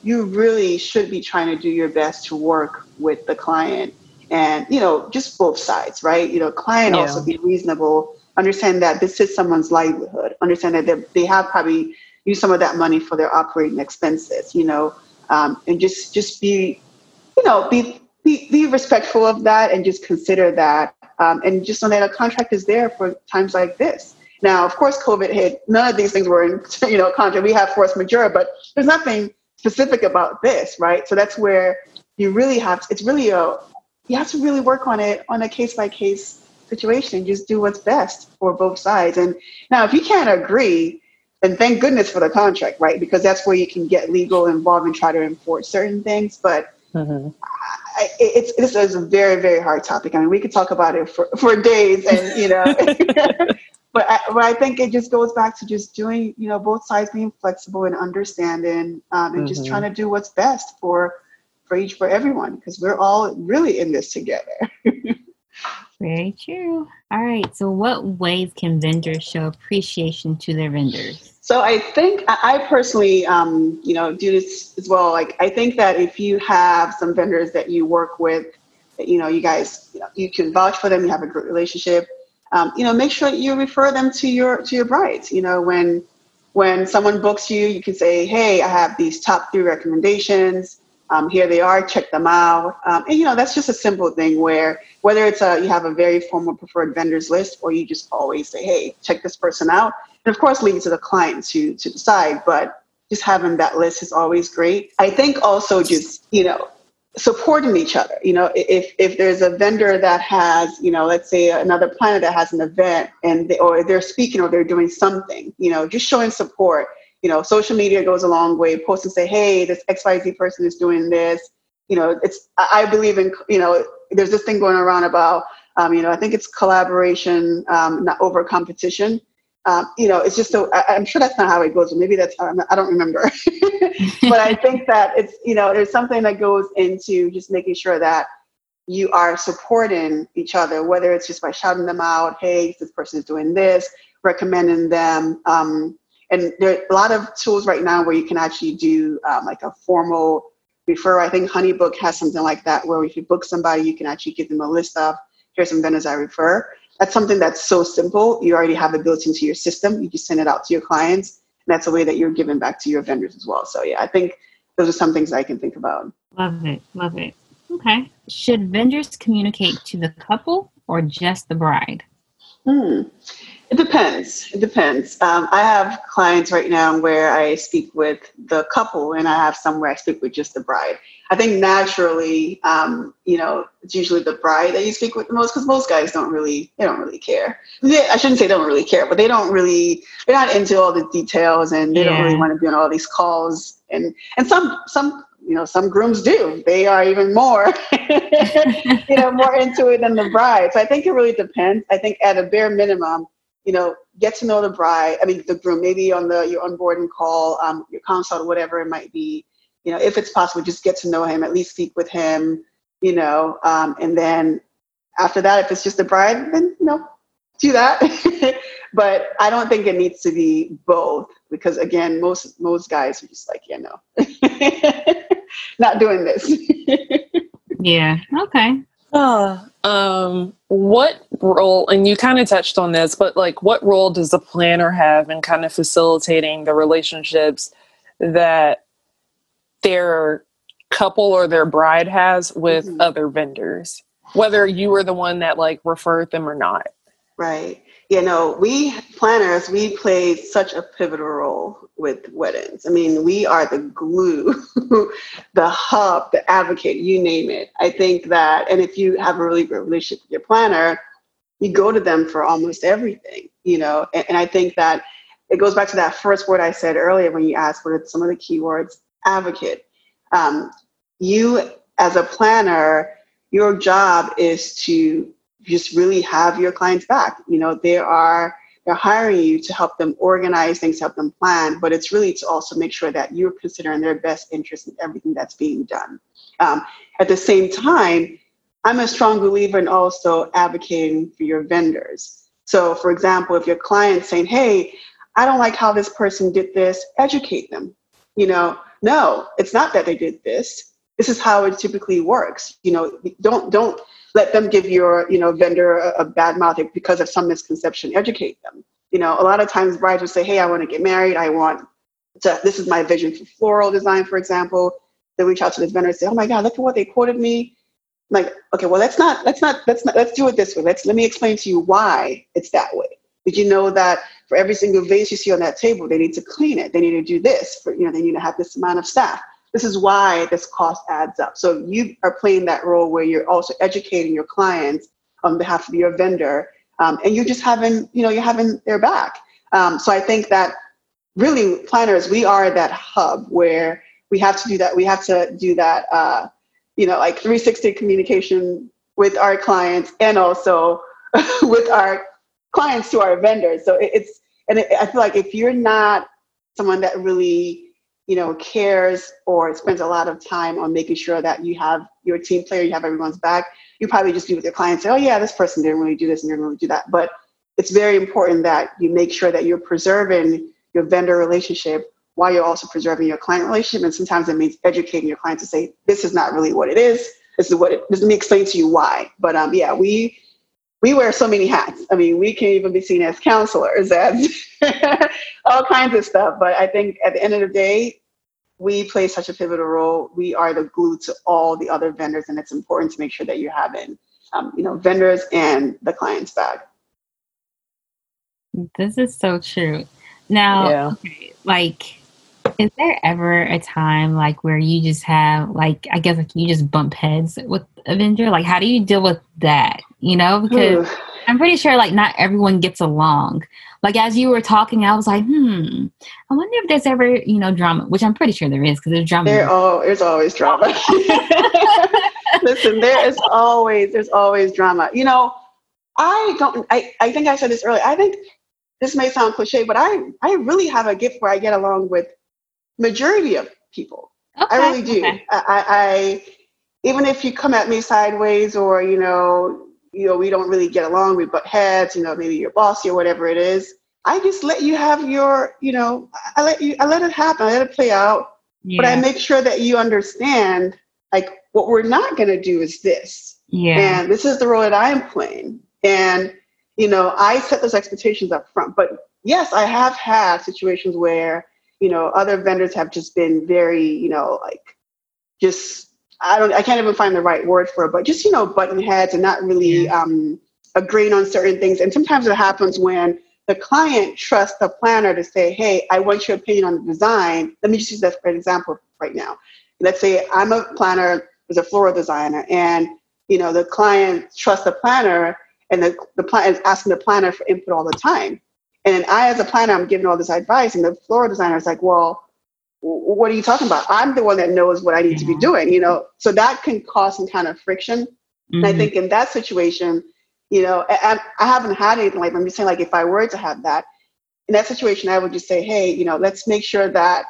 you really should be trying to do your best to work with the client and you know just both sides right? You know client yeah. also be reasonable understand that this is someone's livelihood understand that they have probably used some of that money for their operating expenses you know? Um, and just just be you know be, be be respectful of that and just consider that um, and just know that a contract is there for times like this. Now of course covid hit none of these things were in you know contract. We have force majeure but there's nothing specific about this right? So that's where you really have it's really a you have to really work on it on a case by case situation. Just do what's best for both sides. And now, if you can't agree, then thank goodness for the contract, right? Because that's where you can get legal involved and try to enforce certain things. But mm-hmm. I, it's this is a very very hard topic. I mean, we could talk about it for, for days, and you know. but I, but I think it just goes back to just doing, you know, both sides being flexible and understanding, um, and mm-hmm. just trying to do what's best for for each for everyone because we're all really in this together. Very true. All right. So, what ways can vendors show appreciation to their vendors? So, I think I personally, um, you know, do this as well. Like, I think that if you have some vendors that you work with, you know, you guys, you, know, you can vouch for them. You have a great relationship. Um, you know, make sure you refer them to your to your brides. You know, when when someone books you, you can say, "Hey, I have these top three recommendations." Um, here they are, check them out. Um, and you know, that's just a simple thing where whether it's a you have a very formal preferred vendors list or you just always say, hey, check this person out. And of course, leave it to the client to to decide. But just having that list is always great. I think also just you know supporting each other. You know, if if there's a vendor that has you know, let's say another planet that has an event and they, or they're speaking or they're doing something, you know, just showing support you know, social media goes a long way. Post and say, hey, this XYZ person is doing this. You know, it's, I believe in, you know, there's this thing going around about, um, you know, I think it's collaboration, um, not over competition. um, you know, it's just so, I, am sure that's not how it goes. maybe that's how, I don't remember. but I think that it's, you know, there's something that goes into just making sure that you are supporting each other, whether it's just by shouting them out, hey, this person is doing this, recommending them. Um, and there are a lot of tools right now where you can actually do um, like a formal refer. I think Honeybook has something like that where if you book somebody, you can actually give them a list of here's some vendors I refer. That's something that's so simple. You already have it built into your system. You just send it out to your clients. And that's a way that you're giving back to your vendors as well. So yeah, I think those are some things I can think about. Love it. Love it. Okay. Should vendors communicate to the couple or just the bride? Hmm. It depends. It depends. Um, I have clients right now where I speak with the couple, and I have some where I speak with just the bride. I think naturally, um, you know, it's usually the bride that you speak with the most because most guys don't really, they don't really care. They, I shouldn't say they don't really care, but they don't really, they're not into all the details, and they yeah. don't really want to be on all these calls. And and some some you know some grooms do they are even more you know more into it than the bride so i think it really depends i think at a bare minimum you know get to know the bride i mean the groom maybe on the your onboarding call um, your consult whatever it might be you know if it's possible just get to know him at least speak with him you know um, and then after that if it's just the bride then you know do that. But i don't think it needs to be both because again most most guys are just like yeah no. Not doing this. Yeah okay uh, um what role and you kind of touched on this but like what role does the planner have in kind of facilitating the relationships that their couple or their bride has with mm-hmm. other vendors whether you were the one that like referred them or not? Right. You know, we planners, we play such a pivotal role with weddings. I mean, we are the glue, the hub, the advocate, you name it. I think that, and if you have a really good relationship with your planner, you go to them for almost everything, you know, and, and I think that it goes back to that first word I said earlier when you asked what are some of the keywords advocate. Um, you, as a planner, your job is to just really have your clients back. You know, they are they're hiring you to help them organize things, help them plan, but it's really to also make sure that you're considering their best interest in everything that's being done. Um, at the same time, I'm a strong believer in also advocating for your vendors. So, for example, if your client's saying, "Hey, I don't like how this person did this," educate them. You know, no, it's not that they did this. This is how it typically works. You know, don't don't let them give your you know vendor a, a bad mouth because of some misconception. Educate them. You know a lot of times brides will say hey i want to get married. I want to this is my vision for floral design for example. They reach out to this vendor and say oh my god look at what they quoted me. I'm like okay well let's not let's not let's not let's do it this way. Let's let me explain to you why it's that way. Did you know that for every single vase you see on that table they need to clean it. They need to do this for you know they need to have this amount of staff this is why this cost adds up. So you are playing that role where you're also educating your clients on behalf of your vendor, um, and you're just having, you know, you're having their back. Um, so I think that really planners, we are that hub where we have to do that. We have to do that, uh, you know, like 360 communication with our clients and also with our clients to our vendors. So it's, and it, I feel like if you're not someone that really you know, cares or spends a lot of time on making sure that you have your team player, you have everyone's back, you probably just be with your clients say, oh yeah, this person didn't really do this and didn't really do that. But it's very important that you make sure that you're preserving your vendor relationship while you're also preserving your client relationship. And sometimes it means educating your client to say, this is not really what it is. This is what it, let me explain to you why. But um, yeah, we, we wear so many hats. I mean, we can even be seen as counselors, as all kinds of stuff. But I think at the end of the day, we play such a pivotal role. We are the glue to all the other vendors, and it's important to make sure that you're having, um, you know, vendors and the clients back. This is so true. Now, yeah. okay, like, is there ever a time like where you just have like I guess like you just bump heads with a vendor? Like, how do you deal with that? You know, because I'm pretty sure like not everyone gets along like as you were talking, I was like, hmm, I wonder if there's ever, you know, drama, which I'm pretty sure there is because there's drama. There oh, there's always drama. Listen, there is always, there's always drama. You know, I don't, I, I think I said this earlier. I think this may sound cliche, but I I really have a gift where I get along with majority of people. Okay. I really do. Okay. I, I even if you come at me sideways or you know you know we don't really get along, we butt heads. You know maybe your bossy or whatever it is. I just let you have your you know I let you I let it happen. I let it play out. Yeah. But I make sure that you understand like what we're not going to do is this. Yeah. And this is the role that I'm playing. And you know I set those expectations up front. But yes, I have had situations where you know other vendors have just been very you know like just I don't I can't even find the right word for it, but just you know button heads and not really um, agreeing on certain things. And sometimes it happens when the client trusts the planner to say, "Hey, I want your opinion on the design." Let me just use that for an example right now. Let's say I'm a planner, as a floral designer, and you know the client trusts the planner, and the the plan is asking the planner for input all the time. And I, as a planner, I'm giving all this advice, and the floral designer is like, "Well." What are you talking about? I'm the one that knows what I need to be doing, you know. So that can cause some kind of friction. Mm-hmm. And I mm-hmm. think in that situation, you know, I, I haven't had anything like I'm just saying, like if I were to have that, in that situation, I would just say, hey, you know, let's make sure that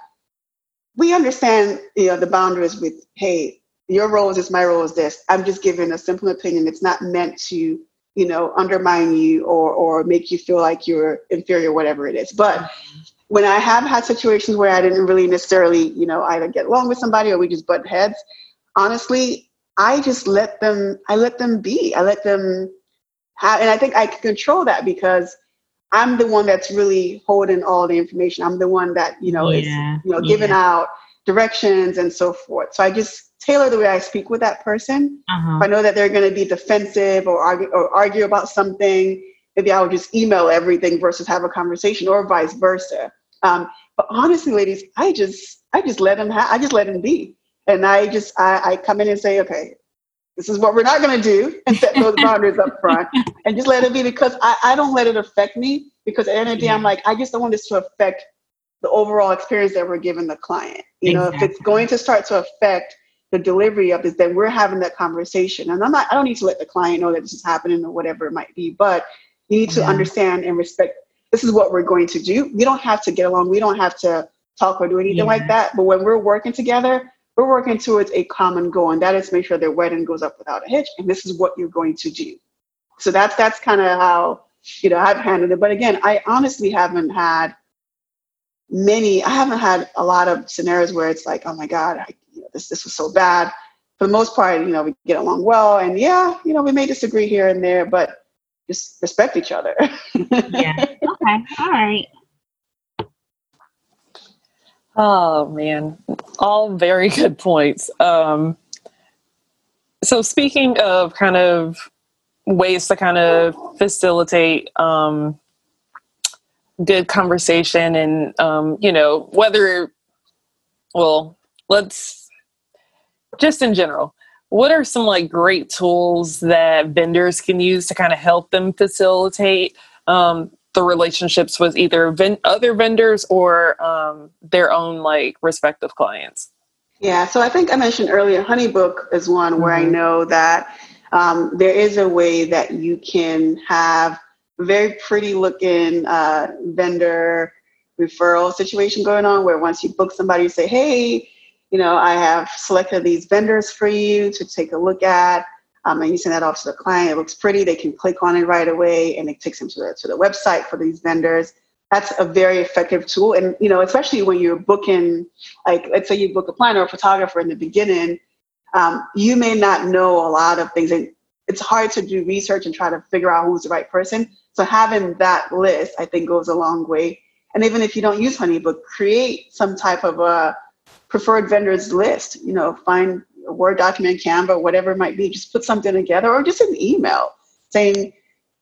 we understand, you know, the boundaries with, hey, your role is this, my role is this. I'm just giving a simple opinion. It's not meant to, you know, undermine you or or make you feel like you're inferior, whatever it is. But when I have had situations where I didn't really necessarily, you know, either get along with somebody or we just butt heads, honestly, I just let them, I let them be. I let them have, and I think I can control that because I'm the one that's really holding all the information. I'm the one that, you know, yeah. is, you know, giving yeah. out directions and so forth. So I just tailor the way I speak with that person. Uh-huh. If I know that they're going to be defensive or argue, or argue about something, maybe I would just email everything versus have a conversation or vice versa. Um, but honestly, ladies, I just I just let him ha- I just let him be, and I just I, I come in and say, okay, this is what we're not going to do, and set those boundaries up front, and just let it be because I, I don't let it affect me because at the end of the day, I'm like I just don't want this to affect the overall experience that we're giving the client. You know, if it's going to start to affect the delivery of this, then we're having that conversation. And I'm not, I don't need to let the client know that this is happening or whatever it might be, but you need to yeah. understand and respect this is what we're going to do. We don't have to get along. We don't have to talk or do anything yeah. like that. But when we're working together, we're working towards a common goal, and that is make sure their wedding goes up without a hitch. And this is what you're going to do. So that's that's kind of how you know I've handled it. But again, I honestly haven't had many. I haven't had a lot of scenarios where it's like, oh my god, I, you know, this this was so bad. For the most part, you know, we get along well, and yeah, you know, we may disagree here and there, but just respect each other. yeah. Okay. All right. Oh man, all very good points. Um, so speaking of kind of ways to kind of facilitate um, good conversation and um, you know whether well let's just in general what are some like great tools that vendors can use to kind of help them facilitate um, the relationships with either ven- other vendors or um, their own like respective clients yeah so i think i mentioned earlier honeybook is one mm-hmm. where i mm-hmm. know that um, there is a way that you can have very pretty looking uh, vendor referral situation going on where once you book somebody you say hey you know, I have selected these vendors for you to take a look at. Um, and you send that off to the client. It looks pretty. They can click on it right away, and it takes them to the to the website for these vendors. That's a very effective tool, and you know, especially when you're booking, like let's say you book a planner or a photographer in the beginning, um, you may not know a lot of things, and it's hard to do research and try to figure out who's the right person. So having that list, I think, goes a long way. And even if you don't use Honeybook, create some type of a preferred vendors list. You know, find a Word document, Canva, whatever it might be. Just put something together, or just an email saying,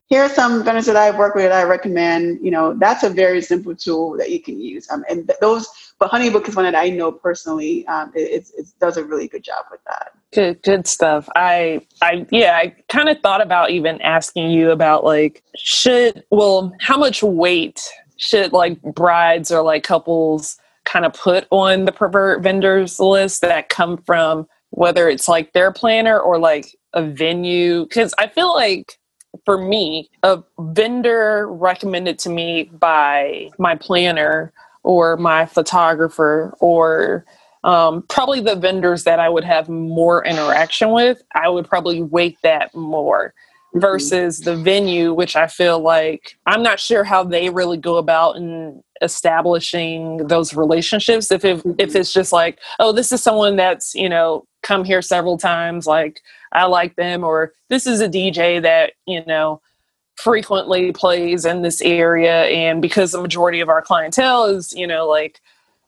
"Here are some vendors that I work with that I recommend." You know, that's a very simple tool that you can use. Um, and those, but HoneyBook is one that I know personally. Um, it, it does a really good job with that. Good, good stuff. I, I, yeah, I kind of thought about even asking you about like, should, well, how much weight should like brides or like couples kind of put on the pervert vendors list that come from whether it's like their planner or like a venue because i feel like for me, a vendor recommended to me by my planner or my photographer or um, probably the vendors that I would have more interaction with, I would probably weight that more mm-hmm. versus the venue, which I feel like I'm not sure how they really go about in establishing those relationships. If it, if mm-hmm. it's just like, oh, this is someone that's you know come here several times, like I like them, or this is a DJ that you know frequently plays in this area, and because the majority of our clientele is you know like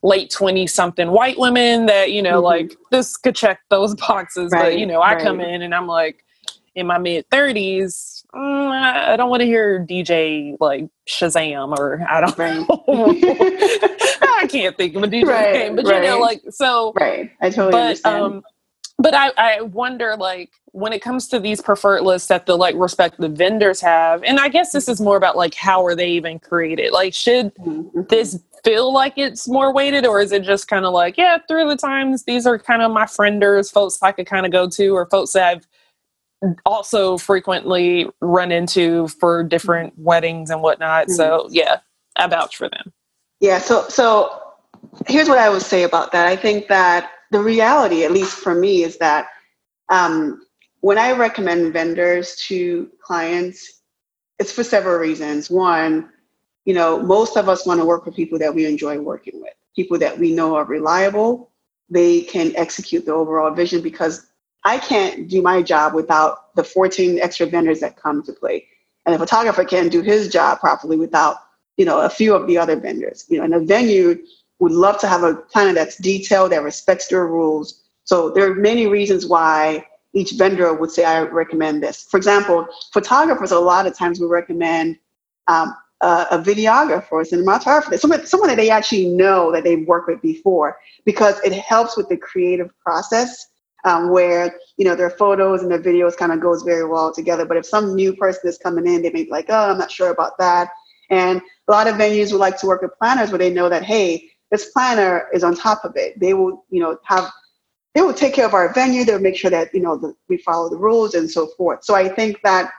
late 20 something white women that you know mm-hmm. like this could check those boxes right, but you know i right. come in and i'm like in my mid 30s mm, i don't want to hear dj like shazam or i don't right. i can't think of a dj name but you know like so right i totally but understand. um but I, I wonder like when it comes to these preferred lists that the like respective vendors have and i guess this is more about like how are they even created like should mm-hmm. this feel like it's more weighted or is it just kind of like yeah through the times these are kind of my frienders folks i could kind of go to or folks that i've also frequently run into for different weddings and whatnot. Mm-hmm. so yeah i vouch for them. Yeah so so here's what i would say about that. I think that the reality at least for me is that um, when i recommend vendors to clients it's for several reasons. One you know, most of us want to work with people that we enjoy working with, people that we know are reliable. They can execute the overall vision because I can't do my job without the 14 extra vendors that come to play. And the photographer can't do his job properly without, you know, a few of the other vendors. You know, and a venue would love to have a planner that's detailed, that respects their rules. So there are many reasons why each vendor would say, I recommend this. For example, photographers, a lot of times we recommend um, uh, a videographer a cinematographer, someone, someone that they actually know that they've worked with before, because it helps with the creative process um, where you know their photos and their videos kind of goes very well together. But if some new person is coming in, they may be like, "Oh, I'm not sure about that." And a lot of venues would like to work with planners where they know that, hey, this planner is on top of it. They will, you know, have they will take care of our venue. They'll make sure that you know the, we follow the rules and so forth. So I think that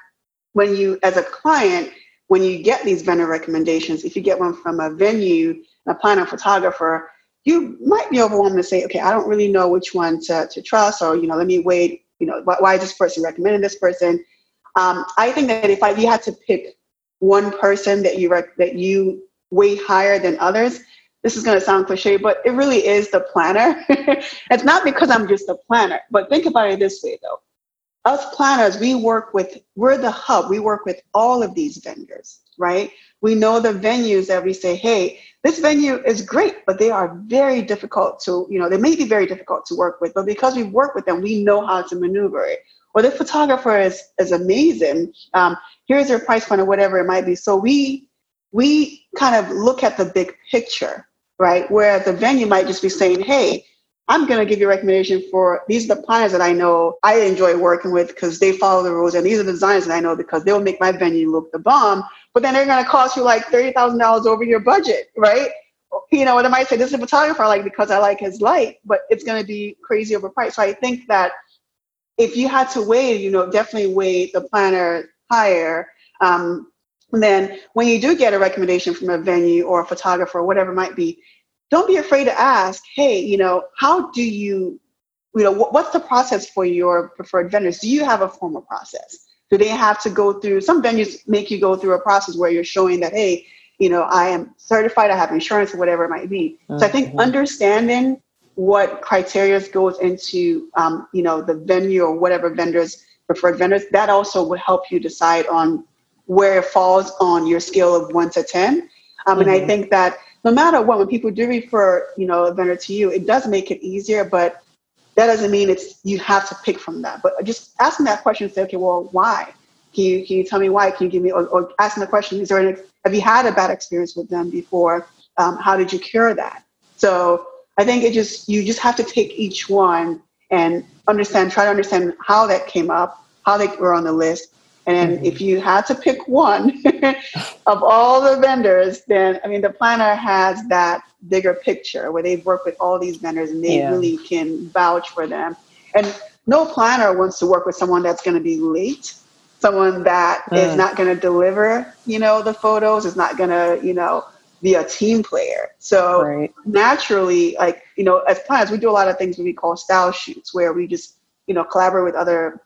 when you, as a client, when you get these vendor recommendations, if you get one from a venue, a planner, photographer, you might be overwhelmed to say, okay, I don't really know which one to, to trust, or you know, let me wait. You know, why, why is this person recommending this person? Um, I think that if I, you had to pick one person that you rec- that you weight higher than others, this is going to sound cliche, but it really is the planner. it's not because I'm just a planner, but think about it this way though us planners, we work with, we're the hub. We work with all of these vendors, right? We know the venues that we say, hey, this venue is great, but they are very difficult to, you know, they may be very difficult to work with, but because we work with them, we know how to maneuver it. Or the photographer is, is amazing. Um, here's their price point or whatever it might be. So we we kind of look at the big picture, right? Where the venue might just be saying, hey, I'm going to give you a recommendation for these are the planners that I know I enjoy working with because they follow the rules, and these are the designers that I know because they'll make my venue look the bomb. But then they're going to cost you like thirty thousand dollars over your budget, right? You know, and I might say this is a photographer I like because I like his light, but it's going to be crazy overpriced. So I think that if you had to weigh, you know, definitely weigh the planner higher. Um, and then when you do get a recommendation from a venue or a photographer or whatever it might be, don't be afraid to ask, hey, you know, how do you, you know, what's the process for your preferred vendors? Do you have a formal process? Do they have to go through, some venues make you go through a process where you're showing that, hey, you know, I am certified, I have insurance or whatever it might be. Mm-hmm. So I think mm-hmm. understanding what criteria goes into, um, you know, the venue or whatever vendors, preferred vendors, that also would help you decide on where it falls on your scale of one to 10. Um, mm-hmm. And I mm-hmm. think that no matter what, when people do refer, you know, a vendor to you, it does make it easier, but that doesn't mean it's you have to pick from that. But just asking that question, say, okay, well, why? Can you can you tell me why? Can you give me or, or asking the question, is there an have you had a bad experience with them before? Um, how did you cure that? So I think it just you just have to take each one and understand, try to understand how that came up, how they were on the list, and if you had to pick one of all the vendors, then I mean, the planner has that bigger picture where they've worked with all these vendors and they yeah. really can vouch for them. And no planner wants to work with someone that's going to be late. someone that mm. is not going to deliver, you know, the photos, is not going to, you know, be a team player. So right. naturally, like, you know, as planners, we do a lot of things we call style shoots where we just, you know, collaborate with other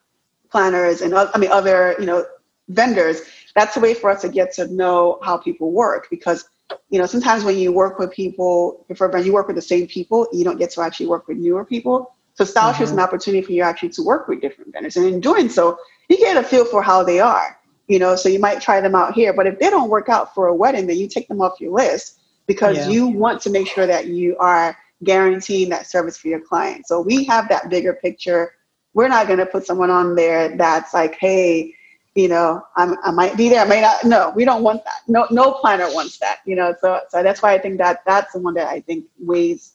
planners and I mean, other, you know, vendors. That's a way for us to get to know how people work because, you know, sometimes when you work with people, for when you work with the same people, you don't get to actually work with newer people. So style mm-hmm. is an opportunity for you actually to work with different vendors. And in doing so, you get a feel for how they are you know so you might try them out here but if they don't work out for a wedding then you take them off your list because yeah. you want to make sure that you are guaranteeing that service for your client so we have that bigger picture we're not going to put someone on there that's like hey you know I'm, i might be there i may not no we don't want that no no planner wants that you know so so that's why i think that that's the one that i think weighs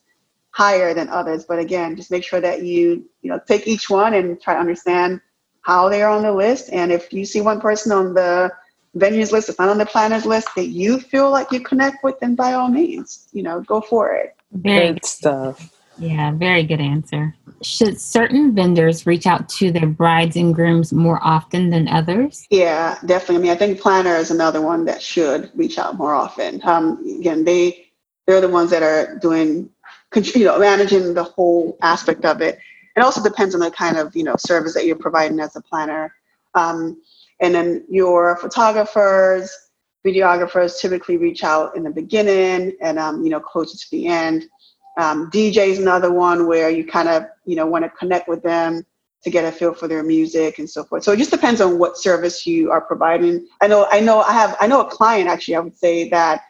higher than others but again just make sure that you you know take each one and try to understand how they are on the list. And if you see one person on the venues list, it's not on the planners list that you feel like you connect with, then by all means, you know, go for it. Very good stuff. Yeah, very good answer. Should certain vendors reach out to their brides and grooms more often than others? Yeah, definitely. I mean, I think planner is another one that should reach out more often. Um, again, they they're the ones that are doing, you know, managing the whole aspect of it it also depends on the kind of you know service that you're providing as a planner um, and then your photographers videographers typically reach out in the beginning and um, you know closer to the end um, dj is another one where you kind of you know want to connect with them to get a feel for their music and so forth so it just depends on what service you are providing i know i know i have i know a client actually i would say that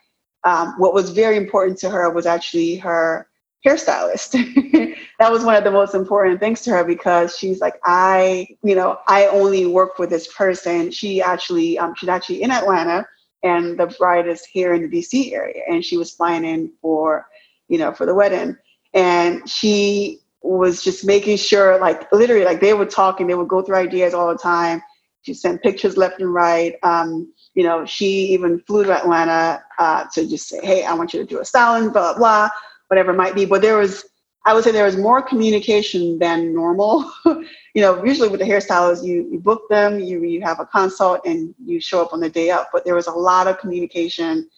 um, what was very important to her was actually her hairstylist. that was one of the most important things to her because she's like, I, you know, I only work with this person. She actually, um, she's actually in Atlanta and the bride is here in the DC area and she was flying in for, you know, for the wedding. And she was just making sure, like literally, like they would talk and they would go through ideas all the time. She sent pictures left and right. Um, you know, she even flew to Atlanta uh, to just say, hey, I want you to do a styling, blah, blah, blah whatever it might be. But there was, I would say there was more communication than normal. you know, usually with the hairstylists, you, you book them, you, you have a consult, and you show up on the day up. But there was a lot of communication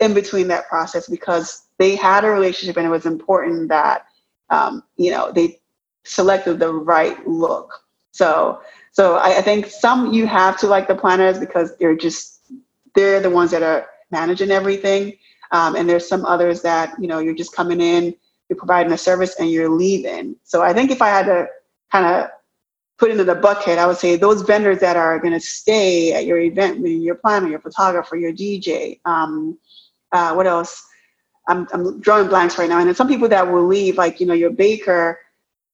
in between that process because they had a relationship and it was important that, um, you know, they selected the right look. So, so I, I think some you have to like the planners because they're just, they're the ones that are managing everything. Um, and there's some others that, you know, you're just coming in, you're providing a service and you're leaving. So I think if I had to kind of put into the bucket, I would say those vendors that are going to stay at your event, meaning your planner, your photographer, your DJ, um, uh, what else? I'm, I'm drawing blanks right now. And then some people that will leave, like, you know, your baker,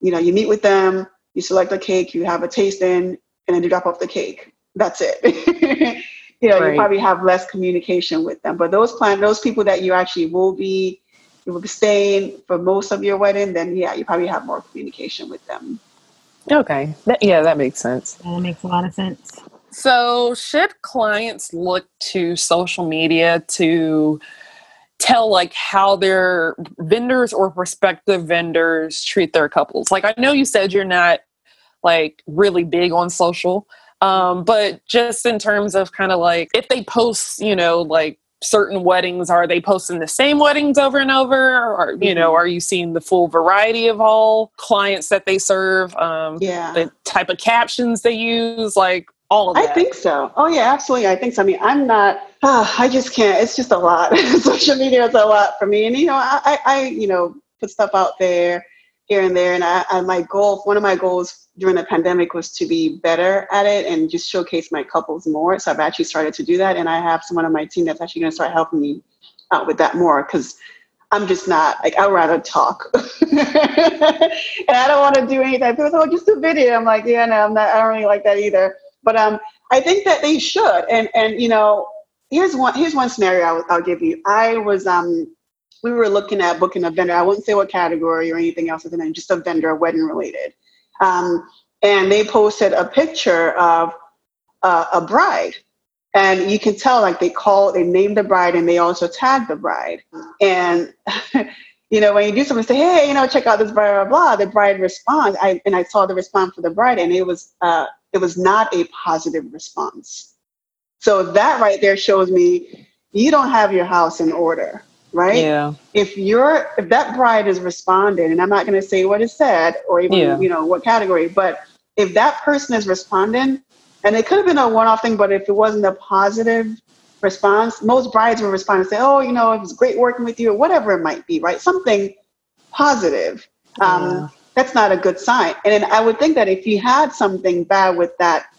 you know, you meet with them, you select a cake, you have a tasting, and then you drop off the cake. That's it. you know, right. you probably have less communication with them. But those plan those people that you actually will be you will be staying for most of your wedding, then yeah, you probably have more communication with them. Okay. That, yeah, that makes sense. That makes a lot of sense. So, should clients look to social media to tell like how their vendors or prospective vendors treat their couples? Like I know you said you're not like really big on social, um, but just in terms of kind of like if they post, you know, like certain weddings, are they posting the same weddings over and over? Or, you know, mm-hmm. are you seeing the full variety of all clients that they serve? Um, yeah. The type of captions they use, like all of that. I think so. Oh, yeah, absolutely. I think so. I mean, I'm not, oh, I just can't. It's just a lot. Social media is a lot for me. And, you know, I, I, you know, put stuff out there here and there. And I, I, my goal, one of my goals during the pandemic was to be better at it and just showcase my couples more. So I've actually started to do that. And I have someone on my team that's actually going to start helping me out with that more because I'm just not like I'd rather talk, and I don't want to do anything. People say, "Oh, just a video." I'm like, "Yeah, no, I'm not. I don't really like that either." But um, I think that they should. And and you know, here's one here's one scenario I'll, I'll give you. I was um we were looking at booking a vendor. I wouldn't say what category or anything else, than just a vendor, wedding related. Um, and they posted a picture of uh, a bride, and you can tell like they call, they named the bride, and they also tagged the bride. And you know, when you do something, say, hey, you know, check out this bride, blah blah. The bride responds, I and I saw the response for the bride, and it was uh, it was not a positive response. So that right there shows me you don't have your house in order, right? Yeah. If you're if that bride is responding, and I'm not going to say what is said or even yeah. you know what category, but if that person is responding, and it could have been a one-off thing, but if it wasn't a positive response, most brides will respond and say, "Oh, you know, it was great working with you," or whatever it might be, right? Something positive. Um, yeah. That's not a good sign. And I would think that if you had something bad with that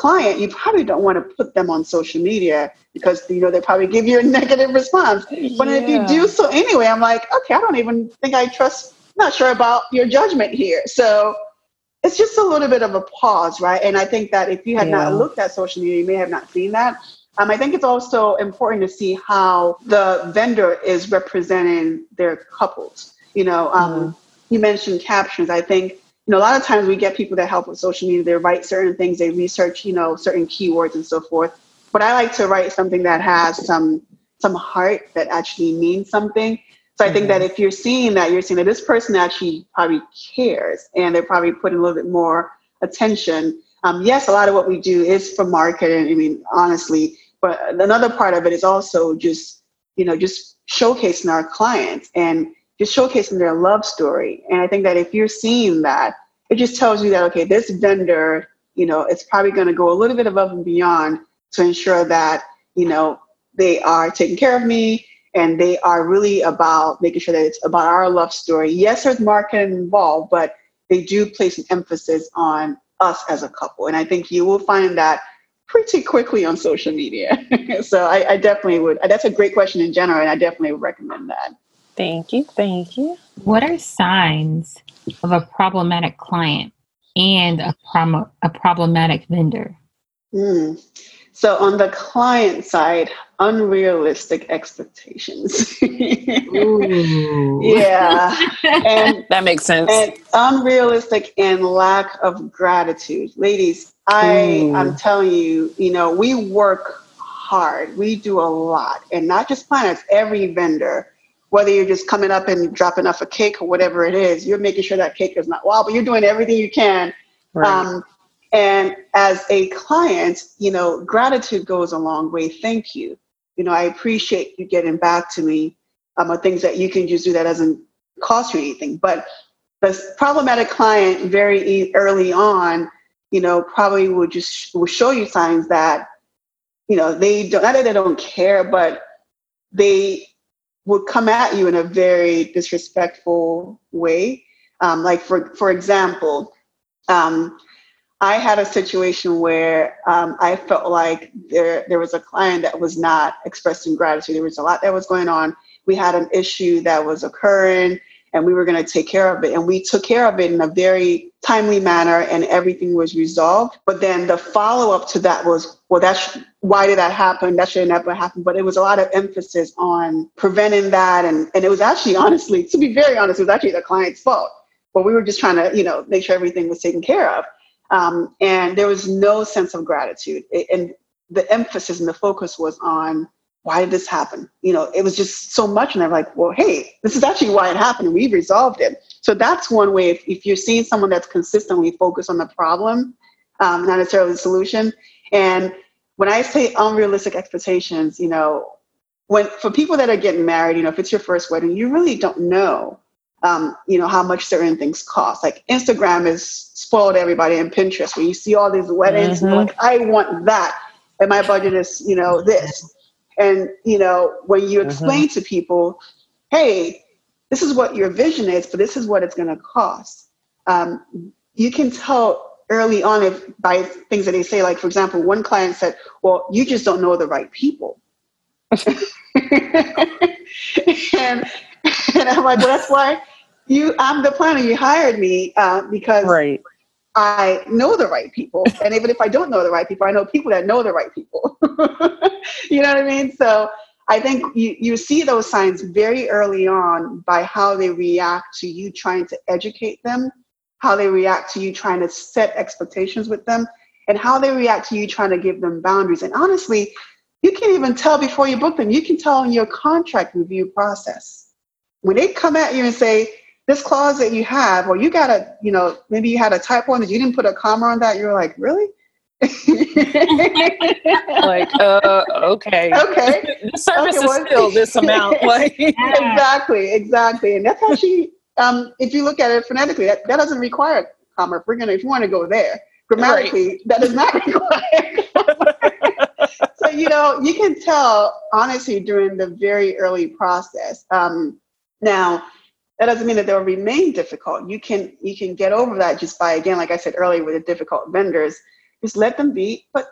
client, you probably don't want to put them on social media because you know they probably give you a negative response. But if you do so anyway, I'm like, okay, I don't even think I trust. Not sure about your judgment here. So it's just a little bit of a pause, right? And I think that if you had yeah. not looked at social media, you may have not seen that. Um, I think it's also important to see how the vendor is representing their couples. You know, um, mm. you mentioned captions. I think you know a lot of times we get people that help with social media. They write certain things, they research, you know, certain keywords and so forth. But I like to write something that has some some heart that actually means something. So I think that mm-hmm. if you're seeing that, you're seeing that this person actually probably cares and they're probably putting a little bit more attention. Um, yes, a lot of what we do is for marketing. I mean, honestly, but another part of it is also just, you know, just showcasing our clients and just showcasing their love story. And I think that if you're seeing that, it just tells you that, okay, this vendor, you know, it's probably going to go a little bit above and beyond to ensure that, you know, they are taking care of me and they are really about making sure that it's about our love story. Yes, there's marketing involved, but they do place an emphasis on us as a couple. And I think you will find that pretty quickly on social media. so I, I, definitely would. That's a great question in general, and I definitely would recommend that. Thank you. Thank you. What are signs of a problematic client and a, prom- a problematic vendor? Mm. So on the client side, unrealistic expectations. yeah. And that makes sense. And unrealistic and lack of gratitude. Ladies, I Ooh. I'm telling you, you know, we work hard. We do a lot. And not just planners, every vendor whether you're just coming up and dropping off a cake or whatever it is, you're making sure that cake is not wow, but you're doing everything you can right. um, and as a client, you know, gratitude goes a long way. Thank you. You know, I appreciate you getting back to me um, things that you can just do that doesn't cost you anything. But the problematic client very early on, you know, probably will just will show you signs that, you know, they don't not that they don't care, but they would come at you in a very disrespectful way. Um, like for for example, um, I had a situation where um, I felt like there there was a client that was not expressing gratitude. There was a lot that was going on. We had an issue that was occurring, and we were going to take care of it. And we took care of it in a very timely manner, and everything was resolved. But then the follow up to that was, well, that's why did that happen? That should never happen. But it was a lot of emphasis on preventing that, and and it was actually, honestly, to be very honest, it was actually the client's fault. But we were just trying to, you know, make sure everything was taken care of. Um, and there was no sense of gratitude. It, and the emphasis and the focus was on why did this happen? You know, it was just so much. And I'm like, well, hey, this is actually why it happened. And we resolved it. So that's one way. If, if you're seeing someone that's consistently focused on the problem, um, not necessarily the solution. And when I say unrealistic expectations, you know, when for people that are getting married, you know, if it's your first wedding, you really don't know um, you know, how much certain things cost. Like Instagram is spoiled everybody and Pinterest where you see all these weddings mm-hmm. and like, I want that. And my budget is, you know, this. And, you know, when you mm-hmm. explain mm-hmm. to people, hey, this is what your vision is, but this is what it's going to cost. Um, you can tell early on if by things that they say, like, for example, one client said, well, you just don't know the right people. and and I'm like, well, that's why you. I'm the planner. You hired me uh, because right. I know the right people, and even if I don't know the right people, I know people that know the right people. you know what I mean? So I think you, you see those signs very early on by how they react to you trying to educate them, how they react to you trying to set expectations with them, and how they react to you trying to give them boundaries. And honestly, you can't even tell before you book them. You can tell in your contract review process when they come at you and say, this clause that you have, or you got a, you know, maybe you had a typo and you didn't put a comma on that. You're like, really? like, uh, okay. Okay. the service okay, is still this amount. Like exactly, exactly. And that's actually, um, if you look at it phonetically, that, that doesn't require a comma. If we're gonna, if you want to go there, grammatically, right. that does not require. so you know, you can tell honestly during the very early process. Um, now, that doesn't mean that they'll remain difficult. You can you can get over that just by again, like I said earlier, with the difficult vendors just let them be, but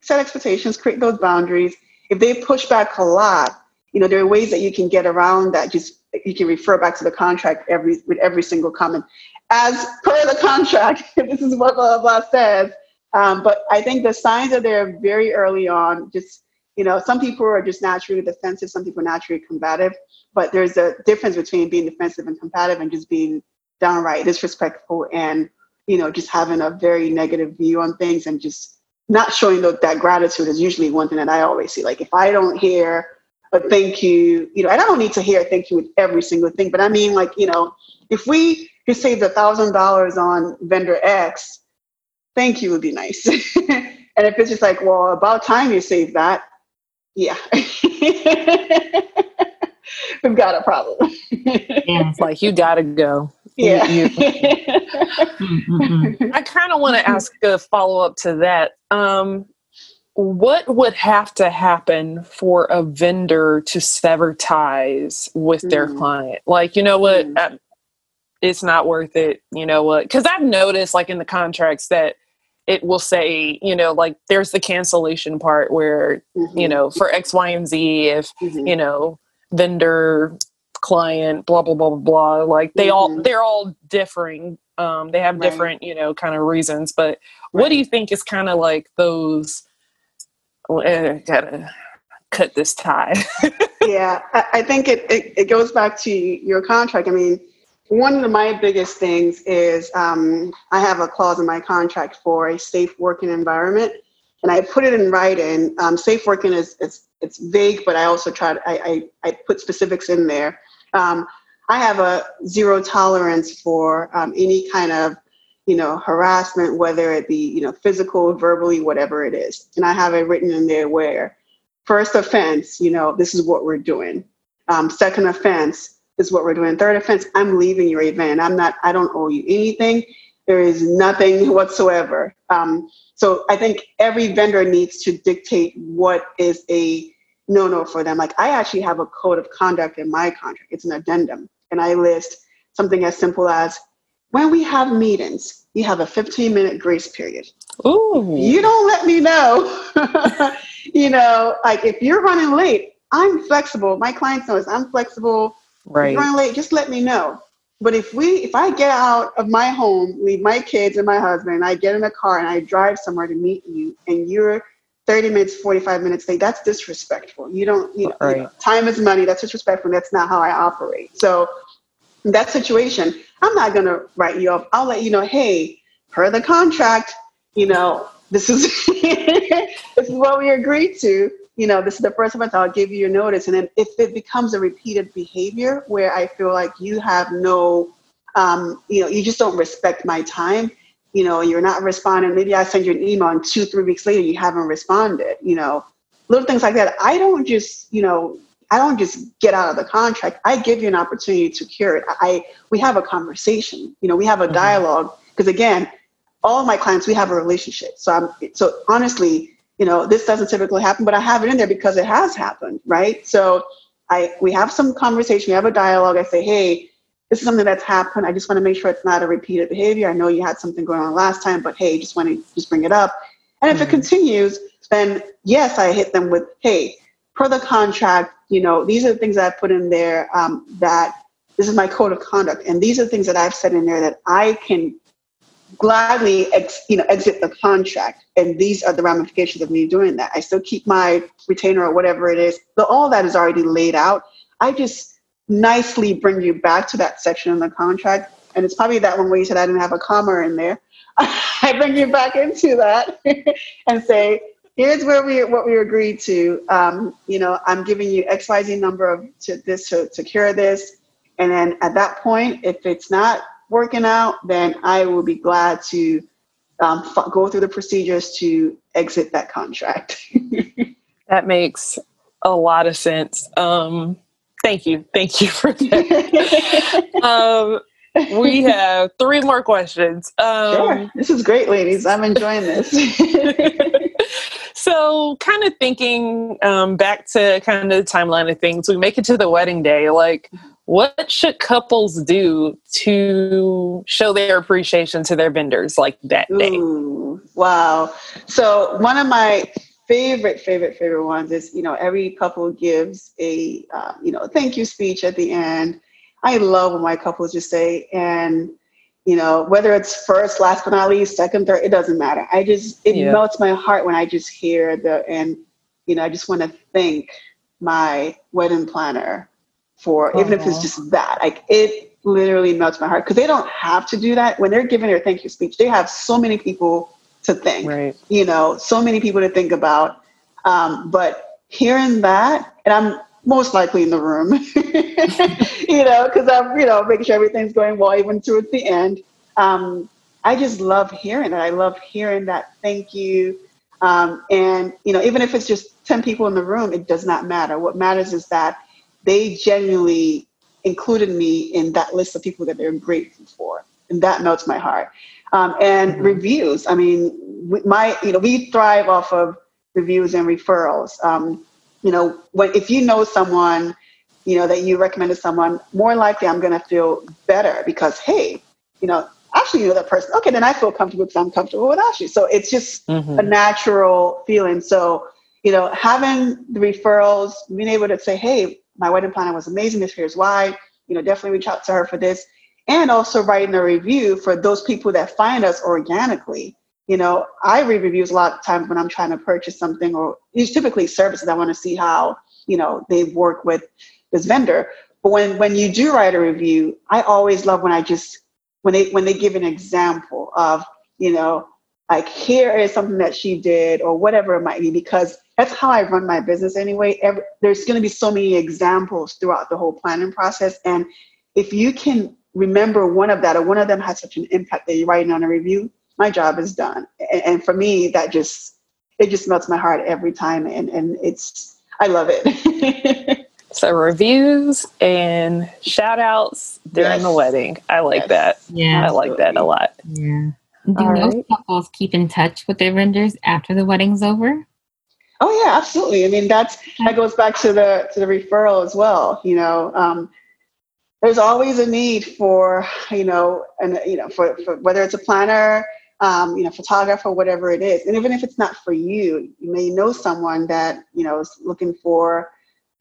set expectations, create those boundaries. If they push back a lot, you know, there are ways that you can get around that. Just you can refer back to the contract every with every single comment. As per the contract, this is what blah blah, blah says. Um, but I think the signs are there very early on. Just you know, some people are just naturally defensive, some people are naturally combative. But there's a difference between being defensive and combative and just being downright disrespectful and you know, just having a very negative view on things and just not showing that, that gratitude is usually one thing that I always see. Like if I don't hear a thank you, you know, and I don't need to hear thank you with every single thing, but I mean like, you know, if we could save a thousand dollars on vendor X, thank you would be nice. and if it's just like, well, about time you saved that, yeah. We've got a problem. yeah, it's like you gotta go. Yeah. You, you. I kind of want to ask a follow up to that. Um, what would have to happen for a vendor to sever ties with mm. their client? Like, you know what? Mm. It's not worth it. You know what? Because I've noticed, like, in the contracts that it will say, you know, like there's the cancellation part where, mm-hmm. you know, for X, Y, and Z, if, mm-hmm. you know, vendor client, blah blah blah blah blah. Like they mm-hmm. all they're all differing. Um, they have right. different, you know, kind of reasons. But right. what do you think is kind of like those? Uh, gotta cut this tie. yeah, I, I think it, it, it goes back to your contract. I mean, one of my biggest things is um, I have a clause in my contract for a safe working environment, and I put it in writing. Um, safe working is it's it's vague, but I also try to I, I, I put specifics in there. Um, I have a zero tolerance for um, any kind of, you know, harassment, whether it be, you know, physical, verbally, whatever it is. And I have it written in there where first offense, you know, this is what we're doing. Um, second offense, is what we're doing. Third offense, I'm leaving your event. I'm not, I don't owe you anything. There is nothing whatsoever. Um, so I think every vendor needs to dictate what is a no no for them. Like I actually have a code of conduct in my contract. It's an addendum. And I list something as simple as when we have meetings, you have a 15 minute grace period. Ooh. You don't let me know. you know, like if you're running late, I'm flexible. My clients know this. I'm flexible. Right. If you're running late, just let me know. But if we if I get out of my home, leave my kids and my husband, and I get in a car and I drive somewhere to meet you, and you're 30 minutes, 45 minutes late, that's disrespectful. You don't, you know, right. you know, time is money. That's disrespectful. That's not how I operate. So in that situation, I'm not going to write you off. I'll let you know, hey, per the contract, you know, this is this is what we agreed to. You know, this is the first month I'll give you your notice. And then if it becomes a repeated behavior where I feel like you have no, um, you know, you just don't respect my time, you know, you're not responding. Maybe I send you an email and two, three weeks later you haven't responded, you know, little things like that. I don't just, you know, I don't just get out of the contract. I give you an opportunity to cure it. I we have a conversation, you know, we have a mm-hmm. dialogue. Because again, all my clients, we have a relationship. So I'm so honestly, you know, this doesn't typically happen, but I have it in there because it has happened, right? So I we have some conversation, we have a dialogue. I say, hey, this is something that's happened. I just want to make sure it's not a repeated behavior. I know you had something going on last time, but hey, just want to just bring it up. And if mm-hmm. it continues, then yes, I hit them with, hey, per the contract, you know, these are the things that I put in there um, that this is my code of conduct, and these are the things that I've said in there that I can gladly, ex, you know, exit the contract, and these are the ramifications of me doing that. I still keep my retainer or whatever it is. But all that is already laid out. I just nicely bring you back to that section in the contract. And it's probably that one where you said I didn't have a comma in there. I bring you back into that and say, here's where we what we agreed to. Um, you know, I'm giving you X Y Z number of to this to secure this, And then at that point, if it's not working out, then I will be glad to um, f- go through the procedures to exit that contract. that makes a lot of sense. Um, thank you. Thank you for that. um, we have three more questions. Um, sure. This is great, ladies. I'm enjoying this. so, kind of thinking um, back to kind of the timeline of things, we make it to the wedding day. Like, what should couples do to show their appreciation to their vendors like that day? Ooh, wow. So, one of my favorite, favorite, favorite ones is you know, every couple gives a, uh, you know, thank you speech at the end I love when my couples just say, and you know, whether it's first, last but not least, second, third, it doesn't matter. I just it yeah. melts my heart when I just hear the and you know, I just want to thank my wedding planner for uh-huh. even if it's just that. Like it literally melts my heart because they don't have to do that when they're giving their thank you speech. They have so many people to thank. Right. You know, so many people to think about. Um, but hearing that, and I'm most likely in the room, you know, because I'm, you know, making sure everything's going well, even towards the end. Um, I just love hearing that. I love hearing that thank you. Um, and, you know, even if it's just 10 people in the room, it does not matter. What matters is that they genuinely included me in that list of people that they're grateful for. And that melts my heart. Um, and mm-hmm. reviews. I mean, my, you know, we thrive off of reviews and referrals. Um, you know, when if you know someone, you know, that you recommend to someone, more likely I'm going to feel better because, hey, you know, actually you know that person. Okay, then I feel comfortable because I'm comfortable with Ashley. So it's just mm-hmm. a natural feeling. So, you know, having the referrals, being able to say, hey, my wedding planner was amazing. This here's why. You know, definitely reach out to her for this. And also writing a review for those people that find us organically you know, I read reviews a lot of times when I'm trying to purchase something, or it's typically services. I want to see how you know they work with this vendor. But when when you do write a review, I always love when I just when they when they give an example of you know like here is something that she did or whatever it might be because that's how I run my business anyway. Every, there's going to be so many examples throughout the whole planning process, and if you can remember one of that or one of them has such an impact that you're writing on a review, my job is done. And, and for me, that just it just melts my heart every time, and and it's I love it. so reviews and shout outs during yes. the wedding. I like yes. that. Yeah. I like that a lot. Yeah. Do All most right. couples keep in touch with their vendors after the wedding's over? Oh yeah, absolutely. I mean that's that goes back to the to the referral as well. You know, um, there's always a need for you know and you know for, for whether it's a planner um, you know, photographer, whatever it is. And even if it's not for you, you may know someone that, you know, is looking for,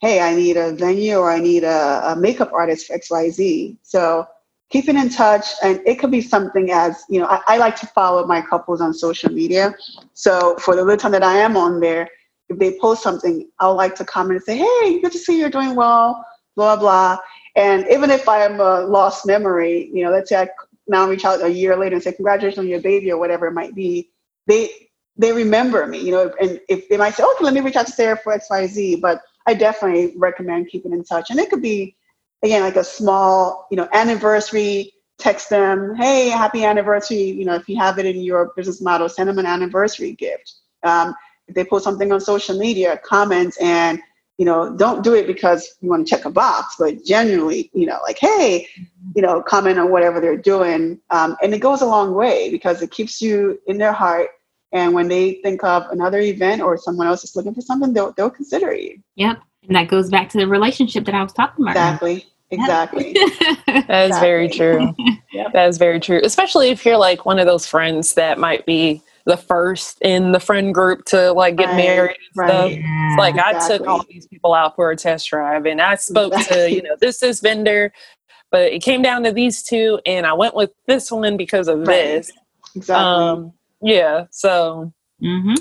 hey, I need a venue or I need a, a makeup artist for XYZ. So keeping in touch, and it could be something as, you know, I, I like to follow my couples on social media. So for the little time that I am on there, if they post something, I'll like to comment and say, hey, good to see you're doing well, blah, blah. And even if I am a lost memory, you know, let's say I now reach out a year later and say congratulations on your baby or whatever it might be, they they remember me, you know, and if they might say, okay, let me reach out to Sarah for X, Y, Z, but I definitely recommend keeping in touch. And it could be, again, like a small, you know, anniversary, text them, hey, happy anniversary. You know, if you have it in your business model, send them an anniversary gift. Um, they post something on social media, comments and you know, don't do it because you want to check a box, but genuinely, you know, like, hey, you know, comment on whatever they're doing. Um, and it goes a long way because it keeps you in their heart. And when they think of another event or someone else is looking for something, they'll, they'll consider you. Yep. And that goes back to the relationship that I was talking about. Exactly. Exactly. that is exactly. very true. yep. That is very true. Especially if you're like one of those friends that might be the first in the friend group to like get right, married and right. stuff. Yeah, like exactly. I took all these people out for a test drive and I spoke exactly. to, you know, this is vendor, but it came down to these two and I went with this one because of right. this. Exactly. Um, yeah. So mm-hmm.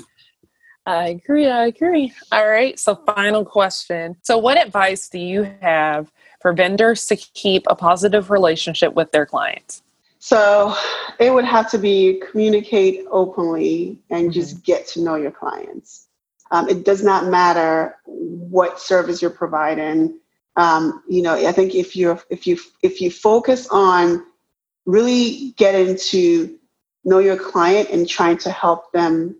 I agree. I agree. All right. So final question. So what advice do you have for vendors to keep a positive relationship with their clients? So it would have to be communicate openly and just mm-hmm. get to know your clients. Um, it does not matter what service you're providing. Um, you know, I think if you if you if you focus on really getting to know your client and trying to help them,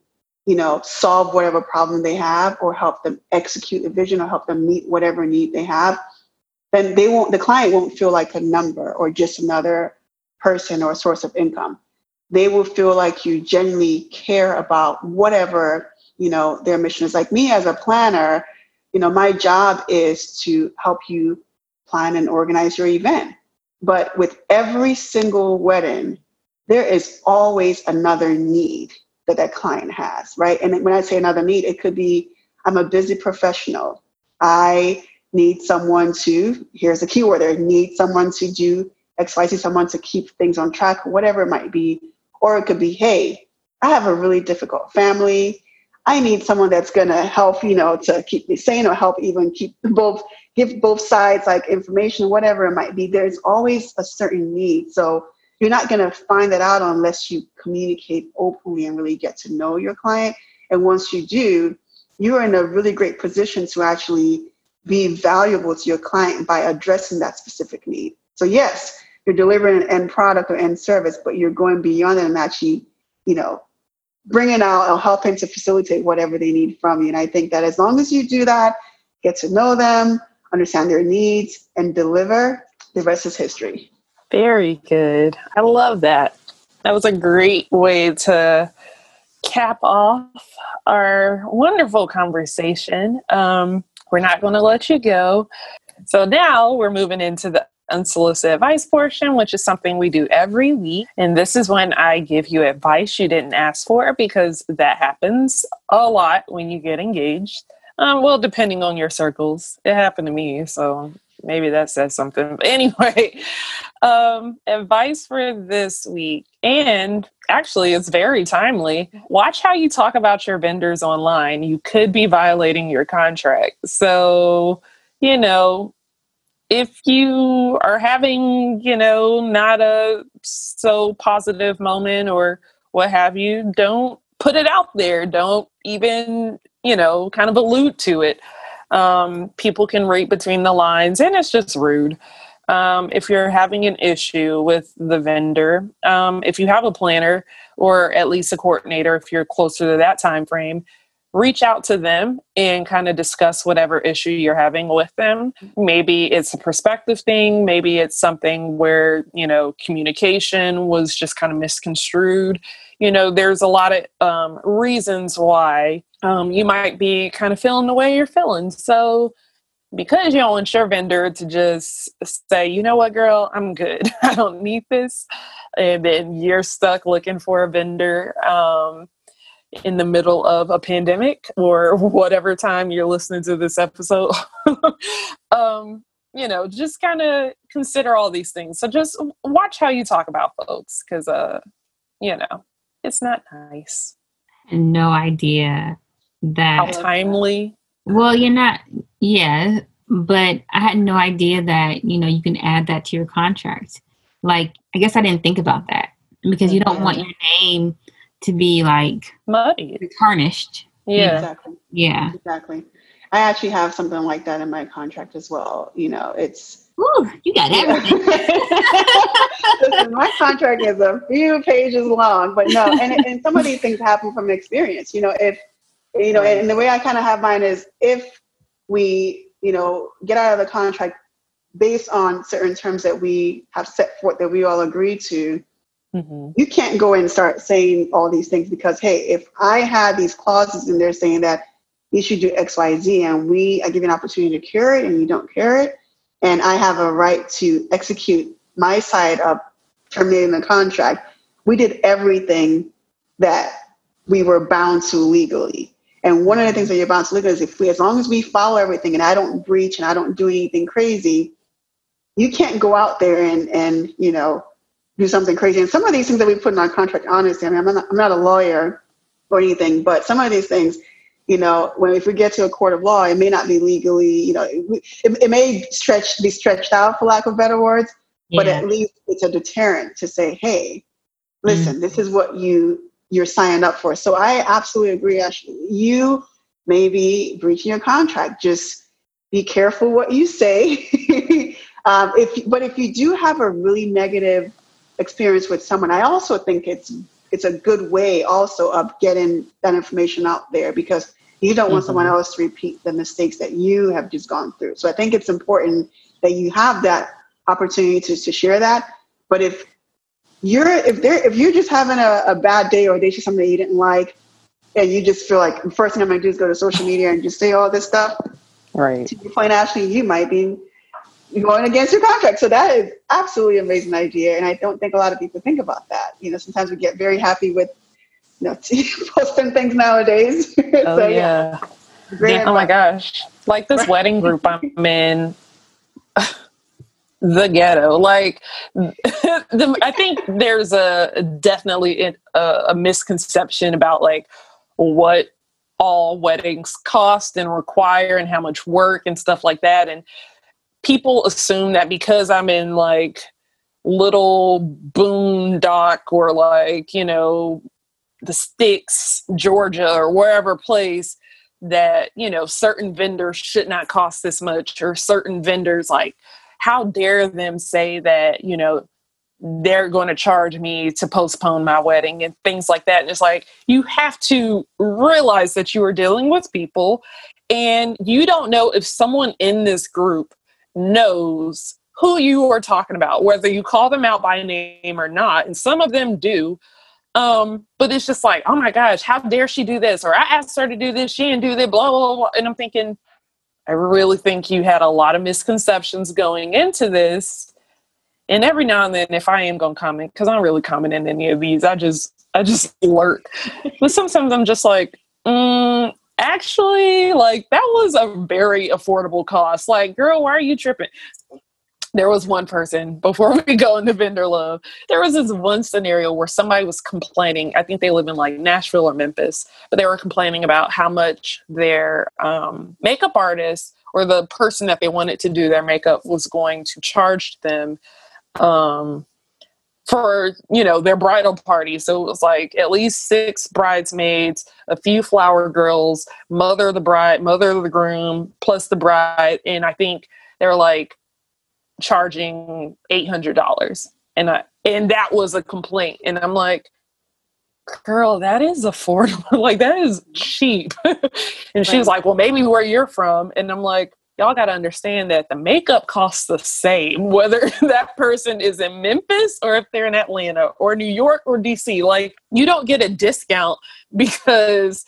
you know, solve whatever problem they have or help them execute the vision or help them meet whatever need they have, then they won't the client won't feel like a number or just another person or source of income. They will feel like you genuinely care about whatever, you know, their mission is. Like me as a planner, you know, my job is to help you plan and organize your event. But with every single wedding, there is always another need that that client has, right? And when I say another need, it could be I'm a busy professional. I need someone to, here's a keyword there, need someone to do XYZ, someone to keep things on track, whatever it might be. Or it could be, hey, I have a really difficult family. I need someone that's going to help, you know, to keep me sane or help even keep both, give both sides like information, whatever it might be. There's always a certain need. So you're not going to find that out unless you communicate openly and really get to know your client. And once you do, you're in a really great position to actually be valuable to your client by addressing that specific need. So yes, you're delivering an end product or end service, but you're going beyond it and actually, you know, bringing out or helping to facilitate whatever they need from you. And I think that as long as you do that, get to know them, understand their needs, and deliver, the rest is history. Very good. I love that. That was a great way to cap off our wonderful conversation. Um, we're not going to let you go. So now we're moving into the unsolicited advice portion, which is something we do every week. And this is when I give you advice you didn't ask for because that happens a lot when you get engaged. Um, well, depending on your circles, it happened to me. So maybe that says something. But anyway, um, advice for this week, and actually, it's very timely. Watch how you talk about your vendors online. You could be violating your contract. So, you know, if you are having, you know, not a so positive moment or what have you, don't put it out there. Don't even, you know, kind of allude to it. Um, people can read between the lines, and it's just rude. Um, if you're having an issue with the vendor, um, if you have a planner or at least a coordinator, if you're closer to that time frame, reach out to them and kind of discuss whatever issue you're having with them. Maybe it's a perspective thing, maybe it's something where, you know, communication was just kind of misconstrued. You know, there's a lot of um, reasons why um, you might be kind of feeling the way you're feeling. So, because you don't want your vendor to just say, you know what, girl, I'm good. I don't need this. And then you're stuck looking for a vendor. Um, in the middle of a pandemic or whatever time you're listening to this episode. um, you know, just kind of consider all these things. So just watch how you talk about folks because, uh, you know, it's not nice. No idea that. How timely. Well, you're not, yeah, but I had no idea that, you know, you can add that to your contract. Like, I guess I didn't think about that because you don't want mm-hmm. your name to be like muddy, tarnished. Yeah, exactly. Yeah, exactly. I actually have something like that in my contract as well. You know, it's Ooh, you got everything. Listen, my contract is a few pages long, but no, and, and some of these things happen from experience. You know, if you know, and the way I kind of have mine is if we, you know, get out of the contract based on certain terms that we have set forth that we all agree to, Mm-hmm. You can't go in and start saying all these things because, hey, if I had these clauses in there saying that you should do X, Y, Z, and we, give you an opportunity to cure it and you don't cure it, and I have a right to execute my side of terminating the contract, we did everything that we were bound to legally. And one of the things that you're bound to legally is if we, as long as we follow everything and I don't breach and I don't do anything crazy, you can't go out there and, and you know, do something crazy. And some of these things that we put in our contract, honestly, I mean, I'm not, I'm not a lawyer or anything, but some of these things, you know, when if we get to a court of law, it may not be legally, you know, it, it may stretch be stretched out for lack of better words, yeah. but at least it's a deterrent to say, hey, listen, mm-hmm. this is what you you're signing up for. So I absolutely agree, Ashley. You may be breaching your contract. Just be careful what you say. um, if but if you do have a really negative experience with someone, I also think it's it's a good way also of getting that information out there because you don't want mm-hmm. someone else to repeat the mistakes that you have just gone through. So I think it's important that you have that opportunity to, to share that. But if you're if they're if you're just having a, a bad day or a day to something that you didn't like, and you just feel like the first thing I'm gonna do is go to social media and just say all this stuff. Right. To your point, Ashley, you might be going against your contract. So that is absolutely amazing idea. And I don't think a lot of people think about that. You know, sometimes we get very happy with you know posting things nowadays. Oh so, yeah. yeah. Oh my gosh. Like this wedding group I'm in the ghetto. Like, the, I think there's a definitely a, a, misconception about like what all weddings cost and require and how much work and stuff like that. And people assume that because I'm in like little boondock or like, you know, the sticks, Georgia or wherever place that, you know, certain vendors should not cost this much or certain vendors like how dare them say that, you know, they're going to charge me to postpone my wedding and things like that. And it's like, you have to realize that you are dealing with people and you don't know if someone in this group knows who you are talking about, whether you call them out by name or not. And some of them do. Um, but it's just like, oh my gosh, how dare she do this? Or I asked her to do this, she didn't do that, blah, blah, blah. And I'm thinking, I really think you had a lot of misconceptions going into this. And every now and then, if I am going to comment, because I don't really comment in any of these, I just I just lurk. but sometimes I'm just like, mm, actually, like that was a very affordable cost. Like, girl, why are you tripping? there was one person before we go into vendor love there was this one scenario where somebody was complaining i think they live in like nashville or memphis but they were complaining about how much their um, makeup artist or the person that they wanted to do their makeup was going to charge them um, for you know their bridal party. So it was like at least six bridesmaids a few flower girls mother of the bride mother of the groom plus the bride. And i think they were like charging $800 and I, and that was a complaint. And i'm like girl that is affordable. Like that is cheap. And she was like well maybe where you're from. And i'm like y'all got to understand that the makeup costs the same whether that person is in memphis or if they're in atlanta or new york or dc like you don't get a discount because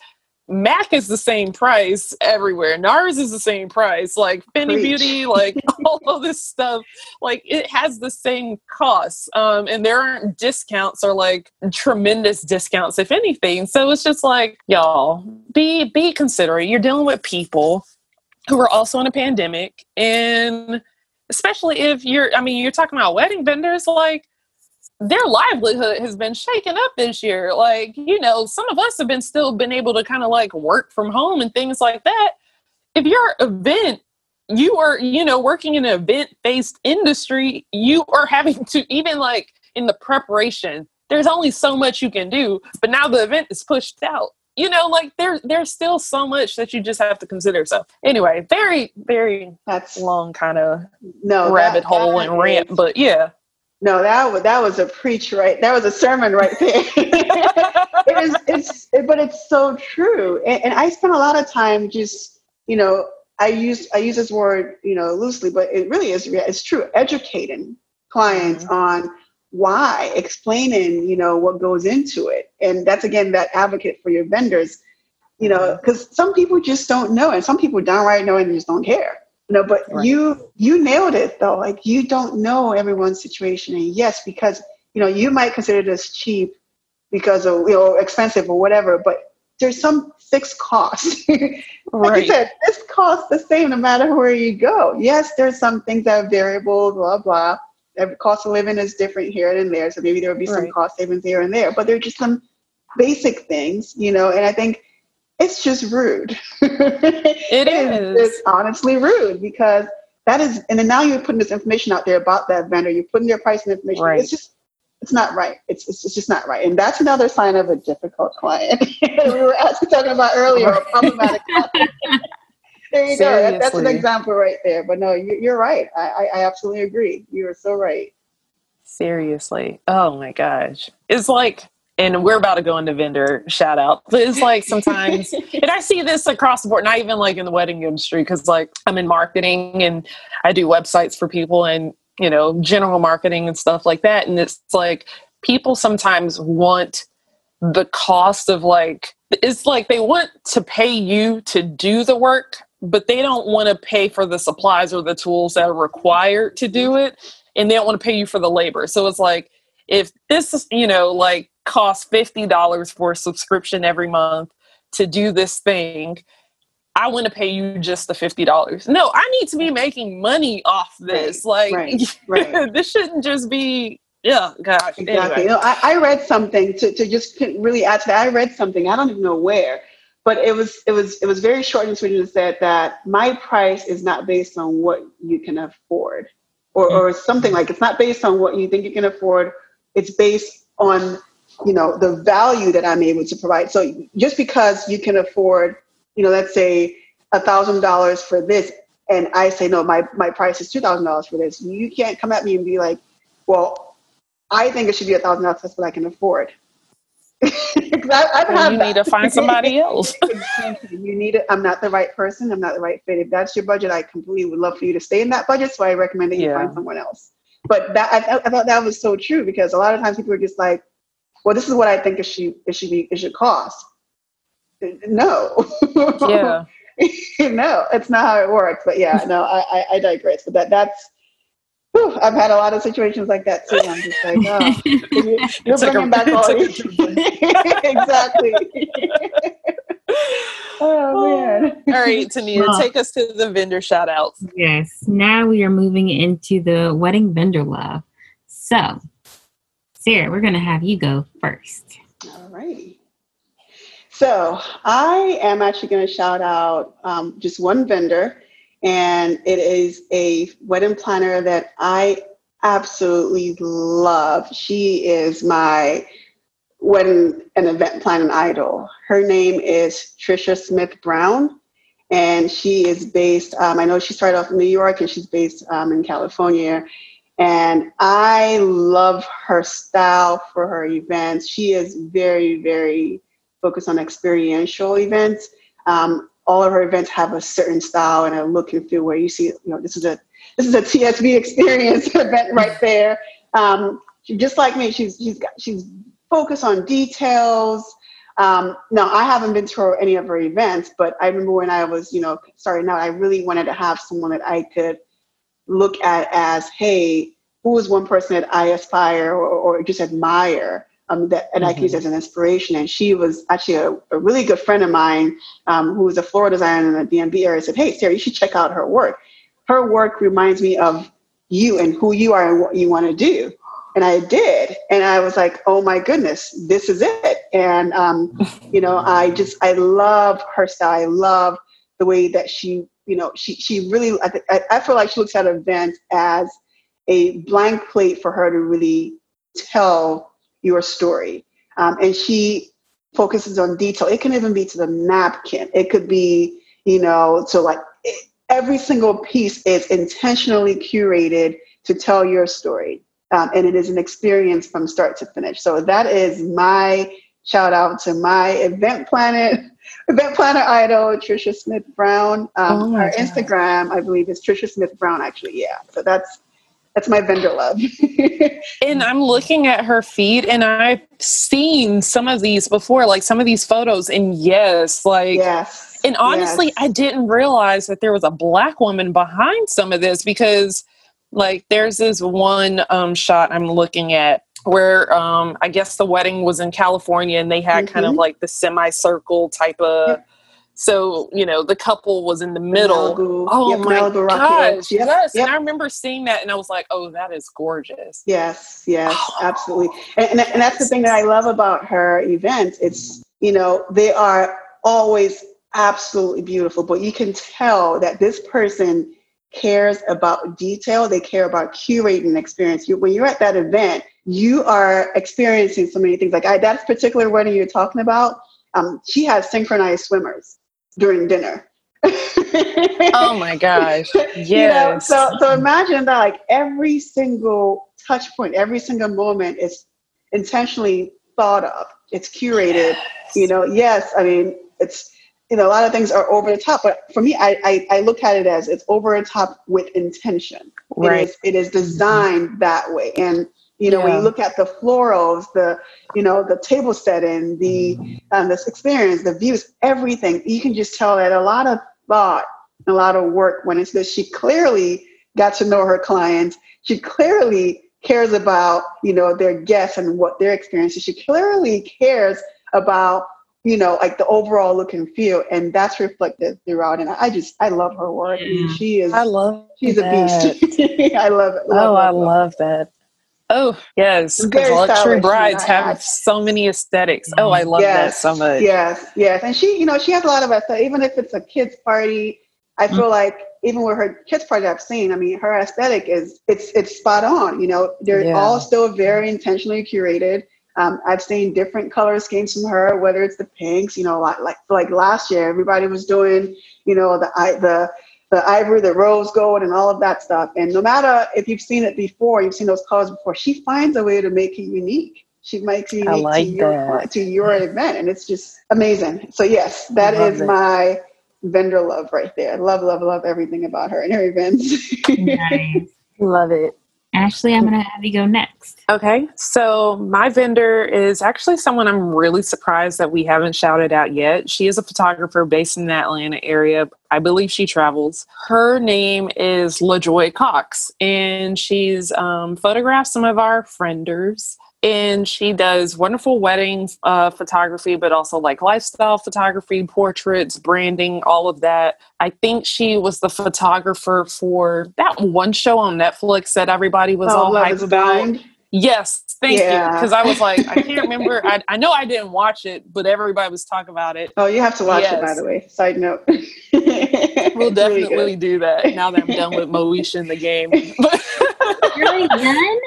Mac is the same price everywhere. NARS is the same price. Like Fenty Preach. Beauty, like all of this stuff, like it has the same costs. Um, and there aren't discounts or like tremendous discounts, if anything. So it's just like, y'all, be be considerate. You're dealing with people who are also in a pandemic. And especially if you're I mean, you're talking about wedding vendors, like their livelihood has been shaken up this year. Like, you know, some of us have been still been able to kind of like work from home and things like that. If your event, you are, you know, working in an event based industry, you are having to even like in the preparation, there's only so much you can do. But now the event is pushed out. You know, like there there's still so much that you just have to consider. So anyway, very, very that's long kind of no rabbit that, hole that and rant. But yeah. No, that was that was a preach right. That was a sermon right there. it is, it's, it, but it's so true. And, and, I spent a lot of time just, you know, I use I use this word, you know, loosely, but it really is it's true. Educating clients mm-hmm. on why, explaining, you know, what goes into it, and that's again that advocate for your vendors, you know, because mm-hmm. some people just don't know, and some people downright know and just don't care. You know, but right. you you nailed it though. Like you don't know everyone's situation, and yes, because you know you might consider this cheap because of you know expensive or whatever, but there's some fixed cost. like right. you said, this costs the same no matter where you go. Yes, there's some things that are variable, blah blah. Every cost of living is different here and there, so maybe there would be right. some cost savings here and there. But there are just some basic things, you know. And I think it's just rude. it is. It's honestly rude because that is, and then now you're putting this information out there about that vendor. You're putting their pricing information. Right. It's just, it's not right. It's, it's, it's just not right. And that's another sign of a difficult client. we were actually talking about earlier, a problematic there you Seriously. go. that's an example right there. But no, you, are right. I, I, I absolutely agree. You are so right. Seriously. Oh my gosh. It's like and we're about to go into vendor shout out. It's like sometimes, and I see this across the board, not even like in the wedding industry, because like I'm in marketing and I do websites for people and, you know, general marketing and stuff like that. And it's like people sometimes want the cost of like, it's like they want to pay you to do the work, but they don't want to pay for the supplies or the tools that are required to do it. And they don't want to pay you for the labor. So it's like, if this is, you know, like costs $50 for a subscription every month to do this thing, I want to pay you just the $50. No, I need to be making money off this. Right, like, right, right. this shouldn't just be, yeah. Exactly. Anyway. You know, I, I, read something to, to just really add to that. I read something, I don't even know where, but it was, it was, it was very short and sweet and said that my price is not based on what you can afford or, mm-hmm. or something like it's not based on what you think you can afford. It's based on you know the value that i'm able to provide so just because you can afford you know let's say a thousand dollars for this and i say no my, my price is two thousand dollars for this you can't come at me and be like well i think it should be a thousand dollars that's what i can afford I, well, you that. need to find somebody else. you need it. I'm not the right person. I'm not the right fit. If that's your budget, I completely would love for you to stay in that budget. So I recommend that you yeah. find someone else. But that I, I, thought that was so true because a lot of times people are just like, well, this is what I think it should it should be it should cost. No. Yeah. no, it's not how it works. But yeah, no, I, I, I digress. But that that's whew, I've had a lot of situations like that too. I'm just like, oh, you're, you're bringing back all the exactly. oh man! All right, Tania, well, take us to the vendor shout outs. Yes. Now we are moving into the wedding vendor love. So Sarah, we're going to have you go first. All right. So I am actually going to shout out um, just one vendor, and it is a wedding planner that I absolutely love. She is my wedding and event planning idol. Her name is Trisha Smith Brown, and she is based. Um, I know she started off in New York, and she's based um, in California. And I love her style for her events. She is very, very focused on experiential events. Um, all of her events have a certain style and a look and feel where you see, you know, this is a this is a TSB experience event right there. Um, she, just like me, she's she's got she's focused on details. Um, now I haven't been to any of her events, but I remember when I was, you know, starting out, I really wanted to have someone that I could look at as, hey, who is one person that I aspire or, or just admire um, that, and mm-hmm. I use as an inspiration. And she was actually a, a really good friend of mine um, who was a floral designer in the DMV area. Said, "Hey, Sarah, you should check out her work. Her work reminds me of you and who you are and what you want to do." And I did, and I was like, "Oh my goodness, this is it!" And um, you know, I just I love her style. I love the way that she you know, she she really I, I feel like she looks at events as a blank plate for her to really tell your story. Um, and she focuses on detail. It can even be to the napkin. It could be, you know, so like every single piece is intentionally curated to tell your story. Um, and it is an experience from start to finish. So that is my shout out to my event planet event planner idol, Trisha Smith Brown. Um, oh her Instagram, I believe, is Trisha Smith Brown. Actually, yeah. So that's that's my vendor love. and I'm looking at her feed, and I've seen some of these before, like some of these photos, and yes, like yes. And honestly, yes. I didn't realize that there was a black woman behind some of this because, like, there's this one um, shot I'm looking at where um, I guess the wedding was in California and they had mm-hmm. kind of mm-hmm. like the semicircle type of. So you know the couple was in the middle. Malibu. Oh yep, my Malibu gosh! Yep. Yes, yep. and I remember seeing that, and I was like, "Oh, that is gorgeous." Yes, yes, oh. absolutely. And, and, and that's the thing that I love about her events. It's you know they are always absolutely beautiful, but you can tell that this person cares about detail. They care about curating experience. You, when you're at that event, you are experiencing so many things. Like I, that particular wedding you're talking about, um, she has synchronized swimmers during dinner. oh my gosh. Yes. you know, so so imagine that like every single touch point, every single moment is intentionally thought of. It's curated. Yes. You know, yes, I mean it's you know, a lot of things are over the top, but for me, I, I, I look at it as it's over the top with intention. Right. It is, it is designed that way. And, you know, yeah. when you look at the florals, the, you know, the table setting, the, um, this experience, the views, everything, you can just tell that a lot of thought, a lot of work went into this. She clearly got to know her clients. She clearly cares about, you know, their guests and what their experience is. She clearly cares about you know, like the overall look and feel, and that's reflected throughout. And I just, I love her work. Yeah. She is, I love, she's that. a beast. I love it. Love, oh, love, I love, love that. Oh yes, because luxury brides have so many aesthetics. Oh, I love yes, that so much. Yes, yes, and she, you know, she has a lot of aesthetic. Even if it's a kids' party, I feel mm-hmm. like even with her kids' party I've seen, I mean, her aesthetic is it's it's spot on. You know, they're yeah. all still very intentionally curated. Um, I've seen different color schemes from her, whether it's the pinks, you know, like like, like last year, everybody was doing, you know, the the the ivory, the rose gold, and all of that stuff. And no matter if you've seen it before, you've seen those colors before, she finds a way to make it unique. She makes it unique like to, your, to your event, and it's just amazing. So yes, that is it. my vendor love right there. Love, love, love everything about her and her events. nice. Love it. Ashley, I'm going to have you go next. Okay. So, my vendor is actually someone I'm really surprised that we haven't shouted out yet. She is a photographer based in the Atlanta area. I believe she travels. Her name is LaJoy Cox, and she's um, photographed some of our frienders and she does wonderful wedding uh, photography, but also like lifestyle photography, portraits, branding, all of that. I think she was the photographer for that one show on Netflix that everybody was oh, all hyped about. Yes, thank yeah. you. Because I was like, I can't remember. I, I know I didn't watch it, but everybody was talking about it. Oh, you have to watch yes. it, by the way. Side note. we'll definitely really do that now that I'm done with Moesha in the game. really done?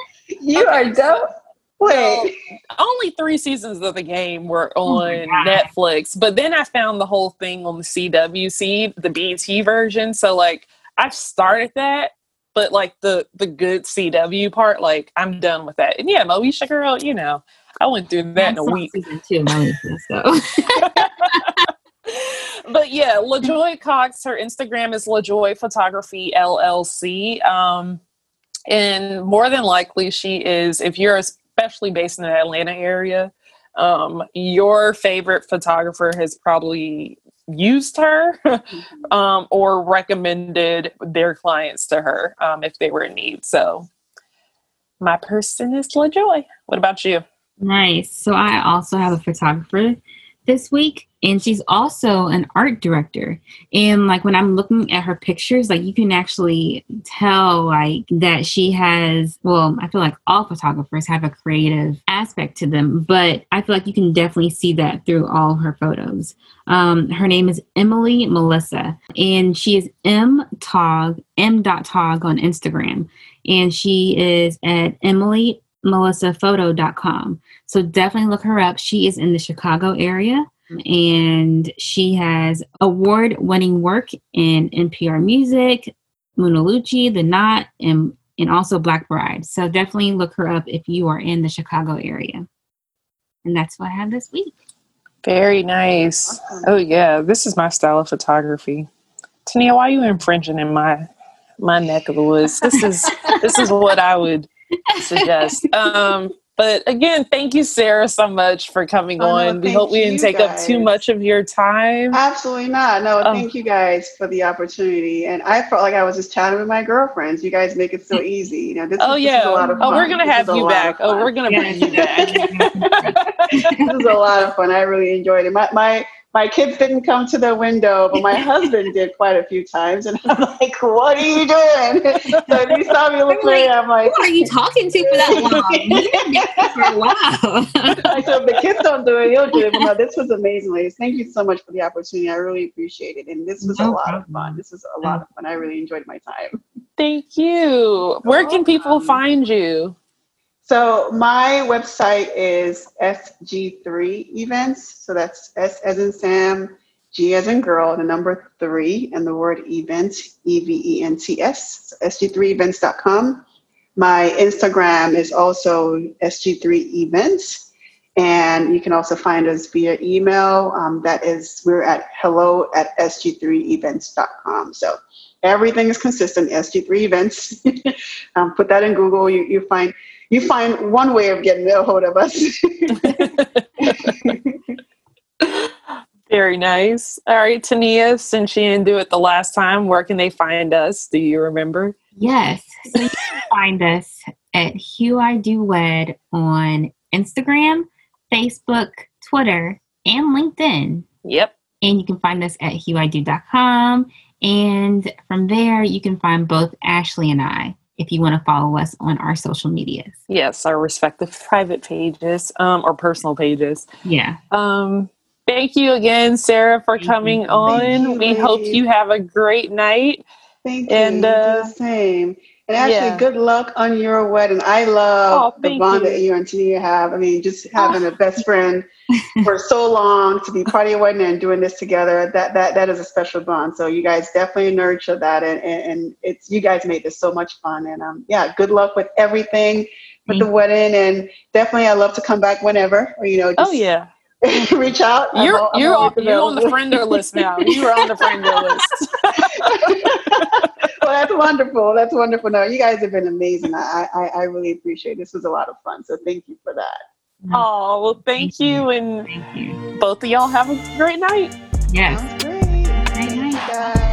You okay, are dope. Wait. only three seasons of the game were oh on oh Netflix, but then I found the whole thing on the CWC, the BET version. So like I've started that, but like the the good CW part, like I'm done with that. And yeah, Moesha girl, you know, I went through that in a week. Two, Moesha, so. but yeah, LaJoy Cox, her Instagram is LaJoy Photography LLC. Um, and more than likely, she is, if you're a especially based in the Atlanta area, um, your favorite photographer has probably used her um, or recommended their clients to her um, if they were in need. So my person is LaJoy. What about you? Nice. So I also have a photographer this week and she's also an art director. And like when i'm looking at her pictures like you can actually tell like that she has well i feel like all photographers have a creative aspect to them but i feel like you can definitely see that through all her photos. Um, her name is emily melissa and she is m tog m dot tog on instagram. And she is at emily melissaphoto.com. So definitely look her up. She is in the Chicago area and she has award winning work in NPR Music, Munaluchi, The Knot, and, and also Black Bride. So definitely look her up if you are in the Chicago area. And that's what I have this week. Very nice. Oh yeah, this is my style of photography. Tania, why are you infringing in my my neck of the woods? This is this is what I would suggest. Um, but again, thank you, Sarah, so much for coming oh, on. No, we hope we didn't take guys. up too much of your time. Absolutely not. No, oh. thank you guys for the opportunity. And I felt like I was just chatting with my girlfriends. You guys make it so easy. You know, this, oh, is, yeah. This is a lot of fun. Oh, we're gonna have you back. Oh, we're gonna bring you back. this is a lot of fun. I really enjoyed it. My my my kids didn't come to the window, but my husband did quite a few times. And I'm like, what are you doing? So if you saw me look like, I'm like, who are you talking to for that long? for a while. I said, the kids don't do it, you'll do it. But no, this was amazing, ladies. Thank you so much for the opportunity. I really appreciate it. And this was no a lot of fun. This was a lot of fun. I really enjoyed my time. Thank you. Where can people find you? So my website is SG3 Events. So that's S as in Sam, G as in girl, the number three, and the word events, E V E N T S, sg3events.com. My Instagram is also SG3 Events. And you can also find us via email. Um, that is, we're at hello at sg3events.com. So everything is consistent, SG3 Events. um, put that in Google. You, you find you find one way of getting a hold of us. Very nice. All right, Tania, since she didn't do it the last time, where can they find us? Do you remember? Yes. So you can find us at Hue I Do Wed on Instagram, Facebook, Twitter, and LinkedIn. Yep. And you can find us at hueido.com. And from there, you can find both Ashley and I if you want to follow us on our social medias. Yes, our respective private pages um, or personal pages. Yeah. Um, thank you again, Sarah, for thank coming you. on. You, we hope you have a great night. Thank you. And uh, same. And actually, yeah. good luck on your wedding. I love oh, the bond you. that you and Tania have. I mean, just having oh. a best friend for so long to be part of your wedding and doing this together, that that that is a special bond. So you guys definitely nurture that, and and, and it's you guys made this so much fun. And um, yeah, good luck with everything with the wedding, and definitely I love to come back whenever. Or, you know, oh yeah. reach out. You're I'm you're, on, you're on the friender list now. You are on the friender list. well, that's wonderful. That's wonderful. No, you guys have been amazing. I, I, I really appreciate it. This was a lot of fun. So thank you for that. Oh, well, thank, thank you. you. And thank you. both of y'all have a great night. Yes. Great. Night night, guys.